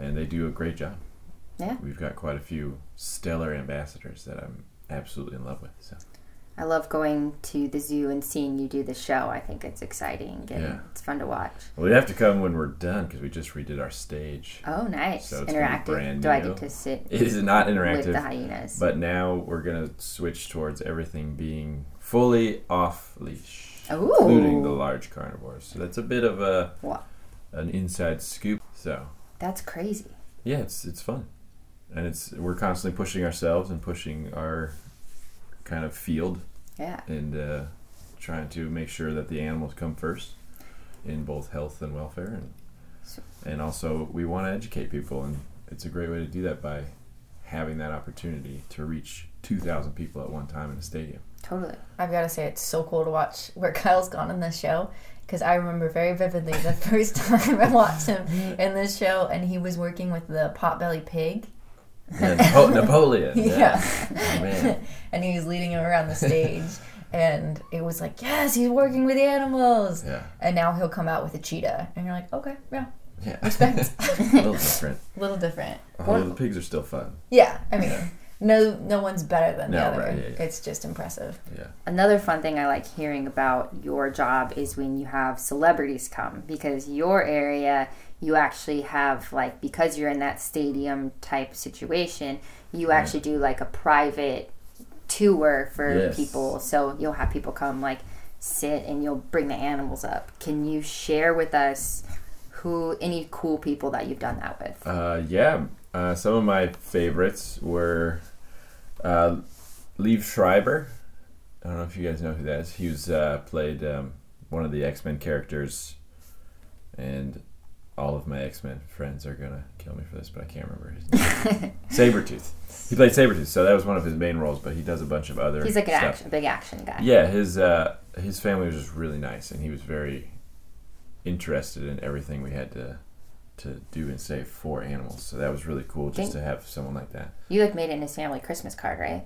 and they do a great job Yeah. we've got quite a few stellar ambassadors that i'm absolutely in love with so I love going to the zoo and seeing you do the show. I think it's exciting and Yeah. it's fun to watch. well you have to come when we're done because we just redid our stage Oh, nice. So it's Interactive. Do I get to sit it is not interactive. with the hyenas? but now we're going to switch towards everything being fully off leash Ooh. including the large carnivores so that's a bit of a Wow. an inside scoop so That's crazy. yeah, it's it's fun, and it's we're constantly pushing ourselves and pushing our kind of field Yeah. and uh, trying to make sure that the animals come first in both health and welfare, and So- and also we want to educate people, and it's a great way to do that by having that opportunity to reach two thousand people at one time in a stadium. Totally. I've got to say, it's so cool to watch where Kyle's gone in this show because I remember very vividly the first time I watched him mm-hmm. in this show, and he was working with the potbelly pig. Napo- Napoleon, yeah, Yeah. Oh, and he was leading him around the stage, and it was like, yes, he's working with animals. yeah, And now he'll come out with a cheetah, and you're like, okay, yeah, yeah, respect. a little different. a little different. Although the pigs are still fun. Yeah, I mean, no no one's better than the other. right, yeah, yeah. It's just impressive. Yeah. Another fun thing I like hearing about your job is when you have celebrities come because your area you actually have like because you're in that stadium type situation, you actually do like a private tour for Yes. people. So you'll have people come like sit and you'll bring the animals up. Can you share with us who any cool people that you've done that with? Uh, yeah. Uh, some of my favorites were uh, Liev Schreiber. I don't know if you guys know who that is. He was uh, played um, one of the X Men characters, and all of my X Men friends are gonna kill me for this, but I can't remember his name. Sabretooth. He played Sabretooth, so that was one of his main roles. But he does a bunch of other. He's like an action, big action guy. Yeah, his uh, his family was just really nice, and he was very interested in everything we had to to do and say for animals. So that was really cool just to have someone like that. You like made it in his family Christmas card, right?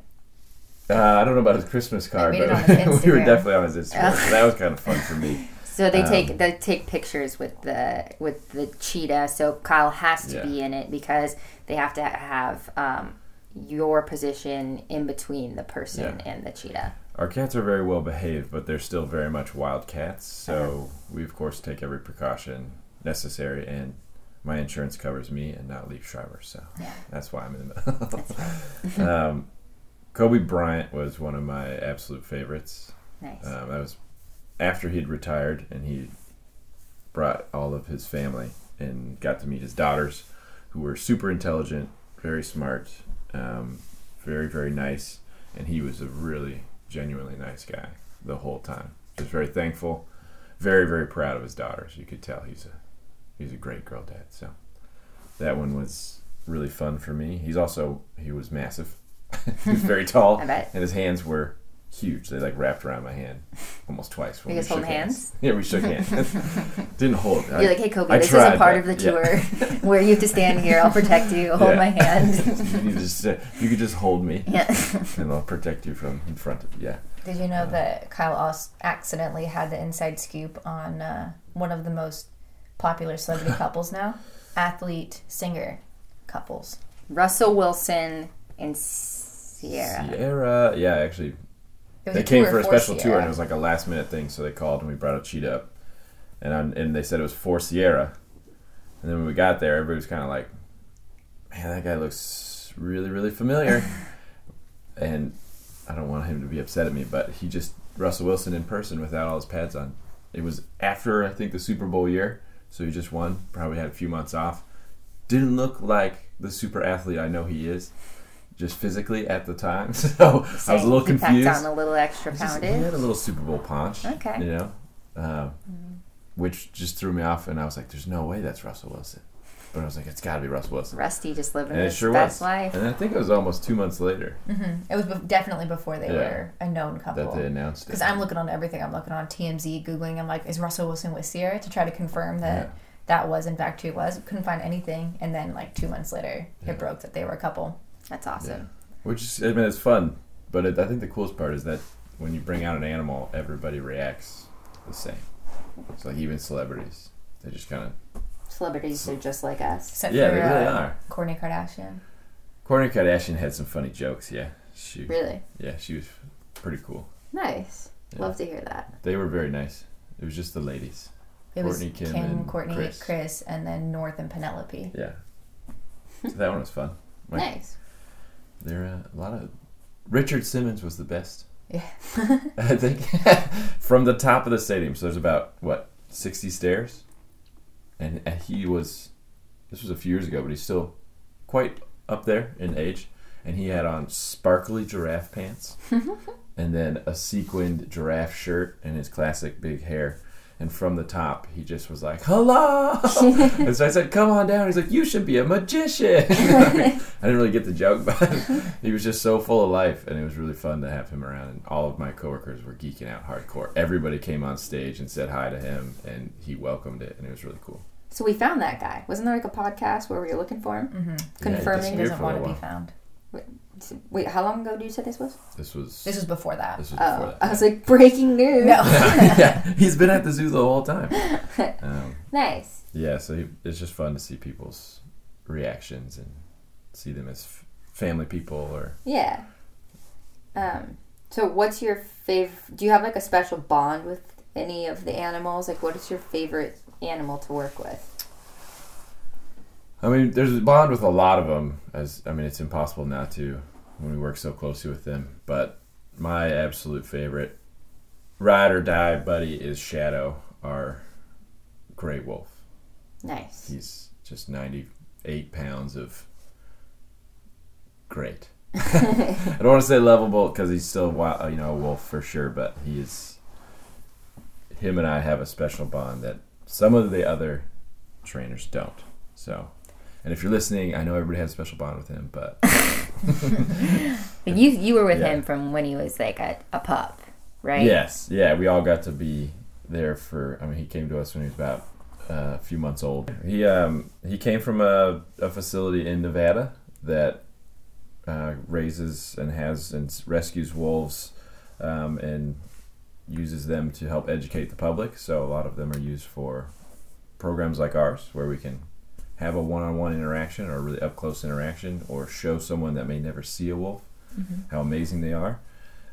Uh, I don't know about his Christmas card, but we were definitely on his Instagram. so that was kind of fun for me. So they Um, take they take pictures with the with the cheetah. So Kyle has to Yeah. be in it because they have to have um, your position in between the person Yeah. and the cheetah. Our cats are very well behaved, but they're still very much wild cats. So Uh-huh. we of course take every precaution necessary, and my insurance covers me and not Liev Schreiber. So that's why I'm in the middle. um, Kobe Bryant was one of my absolute favorites. Nice. Um, that was after he'd retired, and he brought all of his family and got to meet his daughters, who were super intelligent, very smart, um, very very nice, and he was a really genuinely nice guy the whole time. Just very thankful, very very proud of his daughters. You could tell he's a he's a great girl dad. So that one was really fun for me. He's also he was massive. he was very tall, I bet. and his hands were huge. They like wrapped around my hand almost twice. When You we guys hold shook hands? Yeah, we shook hands. Didn't hold. I- You're like, hey Kobe, I this tried, isn't part of but- the yeah. tour where you have to stand here. I'll protect you. Hold Yeah. my hand. you just uh, you could just hold me, yeah. and I'll protect you from in front of yeah. Did you know that Kyle Oss accidentally had the inside scoop on uh, one of the most popular celebrity couples now? Athlete singer couples. Russell Wilson and Ciara. Ciara, yeah, actually, they came for a special tour, and it was like a last minute thing. So they called and we brought a cheetah up, and i and they said it was for Ciara. And then when we got there, everybody was kind of like, "Man, that guy looks really, really familiar." and I don't want him to be upset at me, but he just Russell Wilson in person without all his pads on. It was after I think the Super Bowl year, so he just won. Probably had a few months off. Didn't look like the super athlete I know he is, just physically at the time. So I was a little He confused. Packed on a little extra just- he had a little Super Bowl punch. Okay. You know, uh, which just threw me off, and I was like, "There's no way that's Russell Wilson." But I was like, "It's got to be Russell Wilson." Rusty just living And his sure best was. life. And I think it was almost two months later Mhm. It was be- definitely before they Yeah. were a known couple. that they announced it. Because I'm looking on everything. I'm looking on TMZ, Googling. I'm like, is Russell Wilson with Ciara to try to confirm that Yeah. that was in fact who it was. Couldn't find anything. And then like two months later, Yeah. it broke that they were a couple. That's awesome. Which is, I mean, it's fun, but it, I think the coolest part is that when you bring out an animal, everybody reacts the same. It's like even celebrities, they just kind of Celebrities are just like us. Except yeah, for they really uh, are. Kourtney Kardashian. Kourtney Kardashian had some funny jokes. Yeah, she Really yeah she was pretty cool. nice. Yeah. Love to hear that. They were very nice. It was just the ladies. It was Kourtney, Kim, Kim, and Kourtney, Kris. Kris. and then North and Penelope. Yeah, so that one was fun. Like- nice. There are a lot of Richard Simmons was the best. Yeah. I think from the top of the stadium. So there's about what sixty stairs, and, he was. This was a few years ago, but he's still quite up there in age, and he had on sparkly giraffe pants, and then a sequined giraffe shirt and his classic big hair. And from the top, he just was like, "Hello!" and so I said, "Come on down." He's like, "You should be a magician." I didn't really get the joke, but he was just so full of life, and it was really fun to have him around. And all of my coworkers were geeking out hardcore. Everybody came on stage and said hi to him, and he welcomed it, and it was really cool. So we found that guy. Wasn't there like a podcast where we were looking for him? Mm-hmm. Confirming He disappeared doesn't want to be while. found. Wait, how long ago did you say this was? This was This was before that. this was before Oh, that. I was like breaking news. No. yeah, he's been at the zoo the whole time. Um, nice. yeah, so he, it's just fun to see people's reactions and see them as f- family people or Yeah. Um. So, what's your favorite? Do you have like a special bond with any of the animals? Like, what is your favorite animal to work with? I mean, there's a bond with a lot of them. As I mean, it's impossible not to when we work so closely with them. But my absolute favorite ride or die buddy is Shadow, our gray wolf. Nice. He's just 98 pounds of great. I don't want to say lovable because he's still wild, you know a wolf for sure, but he is. Him and I have a special bond that some of the other trainers don't. So, and if you're listening, I know everybody has a special bond with him, but But you you were with Yeah. him from when he was like a, a pup, right? yes, yeah, we all got to be there for. I mean, he came to us when he was about uh, a few months old. He um he came from a, a facility in Nevada that uh, raises and has and rescues wolves, um, and uses them to help educate the public. So a lot of them are used for programs like ours, where we can have a one-on-one interaction or a really up-close interaction, or show someone that may never see a wolf how amazing they are.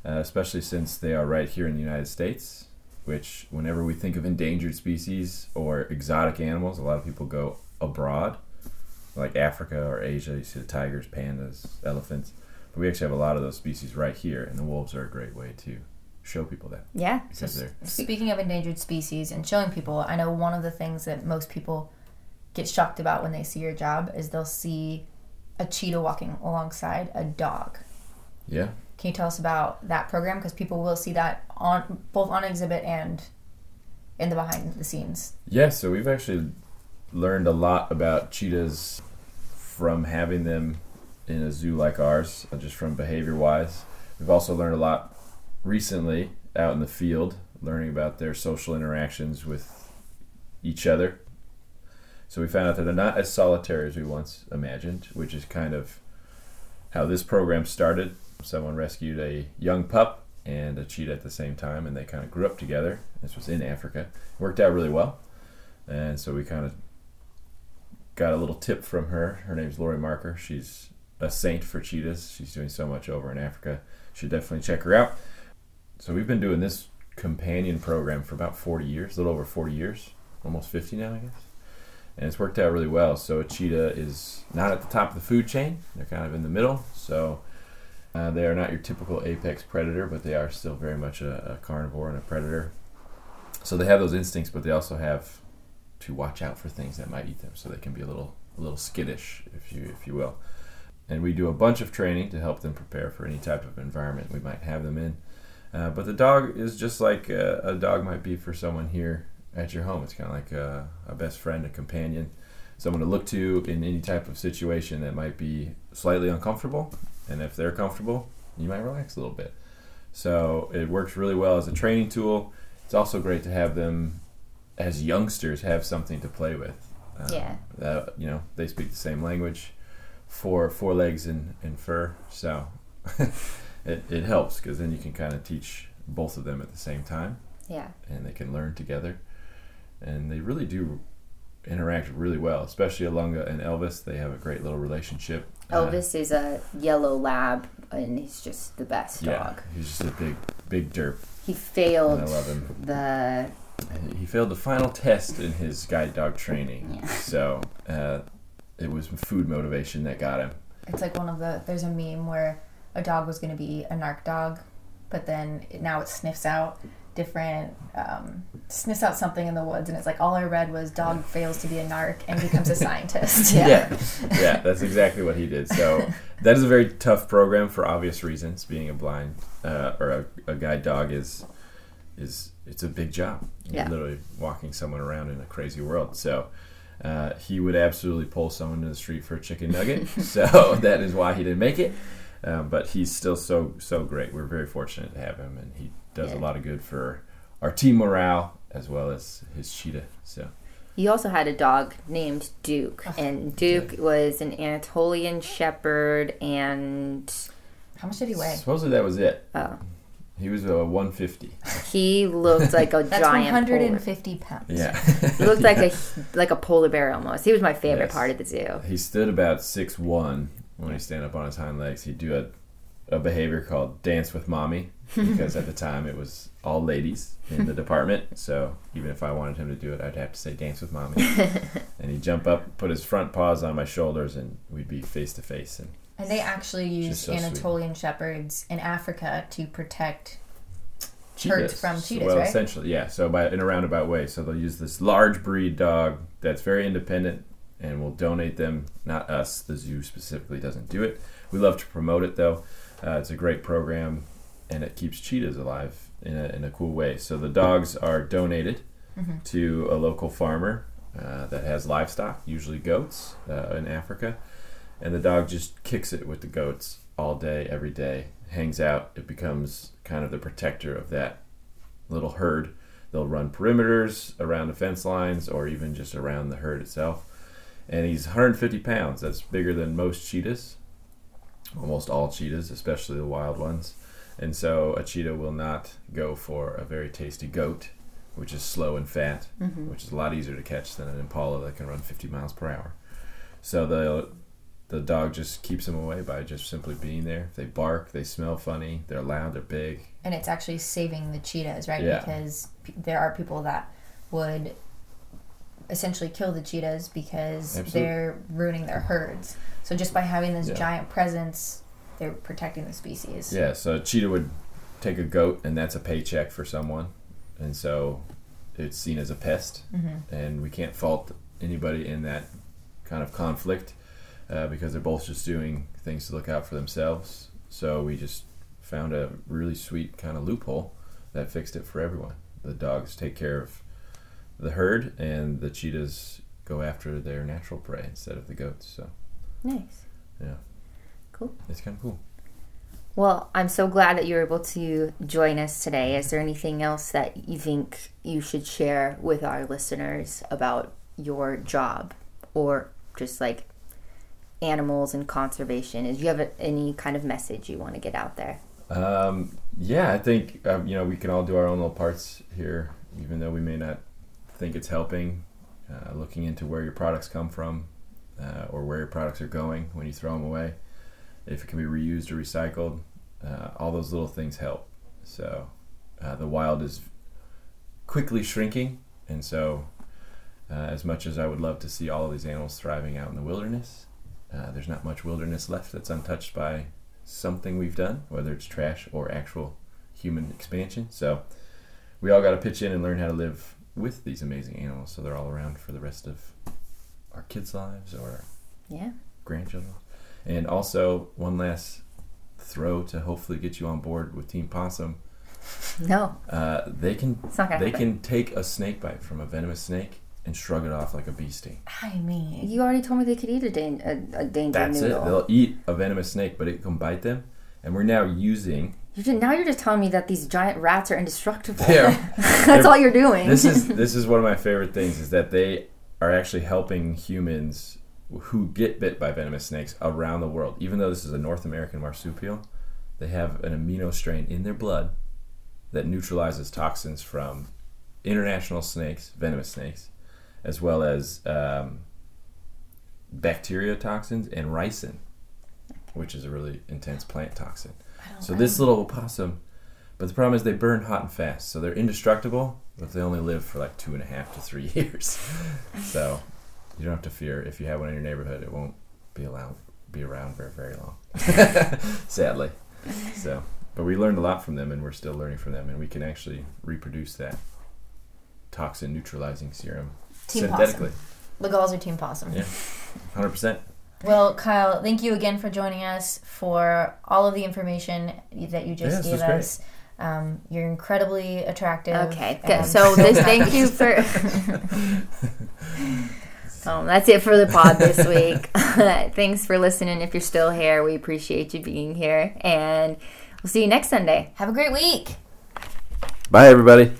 Uh, especially since they are right here in the United States. Which, whenever we think of endangered species or exotic animals, a lot of people go abroad, like Africa or Asia. You see the tigers, pandas, elephants. But we actually have a lot of those species right here, and the wolves are a great way to show people that Yeah. because they're Speaking of endangered species and showing people, I know one of the things that most people get shocked about when they see your job is they'll see a cheetah walking alongside a dog. yeah. Can you tell us about that program? Because people will see that on both on exhibit and in the behind the scenes. Yeah, so we've actually learned a lot about cheetahs from having them in a zoo like ours, uh, just from behavior wise. We've also learned a lot recently out in the field, learning about their social interactions with each other. So we found out that they're not as solitary as we once imagined, which is kind of how this program started. Someone rescued a young pup and a cheetah at the same time, and they kind of grew up together. This was in Africa. Worked out really well. And so we kind of got a little tip from her. Her name's Laurie Marker. She's a saint for cheetahs. She's doing so much over in Africa. Should definitely check her out. So we've been doing this companion program for about 40 years, a little over 40 years, almost 50 now, I guess. And it's worked out really well. So a cheetah is not at the top of the food chain; they're kind of in the middle. So uh, they are not your typical apex predator, but they are still very much a, a carnivore and a predator. So they have those instincts, but they also have to watch out for things that might eat them. So they can be a little a little skittish, if you if you will. And we do a bunch of training to help them prepare for any type of environment we might have them in. Uh, but the dog is just like a, a dog might be for someone here at your home. It's kind of like a, a best friend, a companion, someone to look to in any type of situation that might be slightly uncomfortable. And if they're comfortable, you might relax a little bit. So it works really well as a training tool. It's also great to have them as youngsters have something to play with. Um, Yeah. That, you know, they speak the same language, four four legs and, and fur. So it, it helps because then you can kind of teach both of them at the same time Yeah. and they can learn together. And they really do interact really well, especially Alunga and Elvis. They have a great little relationship. Uh, Elvis is a yellow lab, and he's just the best yeah, dog. he's just a big, big derp. He And failed I love him. the He failed the final test in his guide dog training, Yeah. so uh, it was food motivation that got him. It's like one of the there's a meme where a dog was going to be a narc dog, but then it, now it sniffs out different um, sniffs out something in the woods, and it's like all I read was dog fails to be a narc and becomes a scientist. yeah. yeah, that's exactly what he did. So that is a very tough program for obvious reasons. Being a blind uh, or a, a guide dog is is it's a big job. You're Yeah. literally walking someone around in a crazy world. So uh, he would absolutely pull someone to the street for a chicken nugget. so that is why he didn't make it. Um, but he's still so so great. We're very fortunate to have him, and he does a lot of good for our team morale as well as his cheetah. So He also had a dog named Duke, oh, and Duke was an Anatolian Shepherd, and How much did he weigh? supposedly that was it. oh, He was a 150. he looked like a That's giant. 150 pounds. Yeah. He looked like a like a polar bear almost. He was my favorite Yes. part of the zoo. he stood about six one, when he stand up on his hind legs, he'd do a a behavior called dance with mommy because at the time it was all ladies in the department. So even if I wanted him to do it, I'd have to say dance with mommy. and he'd jump up, put his front paws on my shoulders, and we'd be face to face. And And they actually use so sweet. Anatolian shepherds in Africa to protect cheetahs. from cheetahs, well, right? essentially, yeah. So by in a roundabout way. So they'll use this large breed dog that's very independent, and will donate them. Not us. The zoo specifically doesn't do it. We love to promote it though. Uh, it's a great program, and it keeps cheetahs alive in a, in a cool way. So the dogs are donated to a local farmer uh, that has livestock, usually goats, uh, in Africa, and the dog just kicks it with the goats all day, every day. Hangs out. It becomes kind of the protector of that little herd. They'll run perimeters around the fence lines or even just around the herd itself. And he's 150 pounds. That's bigger than most cheetahs, almost all cheetahs, especially the wild ones. And so a cheetah will not go for a very tasty goat, which is slow and fat, mm-hmm. which is a lot easier to catch than an impala that can run 50 miles per hour. So the the dog just keeps them away by just simply being there. They bark, they smell funny, they're loud, they're big, and it's actually saving the cheetahs, right? Yeah. Because p- there are people that would essentially kill the cheetahs because Absolutely. they're ruining their herds. So just by having this Yeah. giant presence, they're protecting the species. Yeah, so a cheetah would take a goat, and that's a paycheck for someone, and so it's seen as a pest, and we can't fault anybody in that kind of conflict uh, because they're both just doing things to look out for themselves. So we just found a really sweet kind of loophole that fixed it for everyone. The dogs take care of the herd, and the cheetahs go after their natural prey instead of the goats. So Nice. yeah, Cool. it's kind of cool. Well, I'm so glad that you were able to join us today. Is there anything else that you think you should share with our listeners about your job or just like animals and conservation? Is you have a, any kind of message you want to get out there? Um, yeah, I think um, you know we can all do our own little parts here, even though we may not think it's helping. Uh, looking into where your products come from, uh, or where your products are going when you throw them away, if it can be reused or recycled, uh, all those little things help. So uh, the wild is quickly shrinking, and so uh, as much as I would love to see all of these animals thriving out in the wilderness, there's not much wilderness left that's untouched by something we've done, whether it's trash or actual human expansion. So we all got to pitch in and learn how to live with these amazing animals so they're all around for the rest of our kids' lives or Yeah. grandchildren. And also, one last throw to hopefully get you on board with Team Possum. No, Uh, they can it's not gonna they happen. can take a snake bite from a venomous snake and shrug it off like a bee sting. I mean, You already told me they could eat a, dan- a, a danger That's noodle. it. They'll eat a venomous snake, but it can bite them. And we're now using You just, now you're just telling me that these giant rats are indestructible. Yeah. That's all you're doing. this is this is one of my favorite things is that they are actually helping humans who get bit by venomous snakes around the world. Even though this is a North American marsupial, they have an amino strain in their blood that neutralizes toxins from international snakes, venomous snakes, as well as um, bacteria toxins and ricin, which is a really intense plant toxin. So this little opossum, but the problem is they burn hot and fast, so they're indestructible, but they only live for like two and a half to three years. so you don't have to fear if you have one in your neighborhood, it won't be allowed be around for very long. Sadly. So, but we learned a lot from them, and we're still learning from them, and we can actually reproduce that toxin neutralizing serum Team synthetically. Possum. the gulls are Team Possum. Yeah. Hundred percent. Well, Kyle, thank you again for joining us for all of the information that you just this gave was great. us. Um, you're incredibly attractive. Okay, good. So this, thank you for. um, that's it for the pod this week. Thanks for listening. If you're still here, we appreciate you being here, and we'll see you next Sunday. Have a great week. Bye, everybody.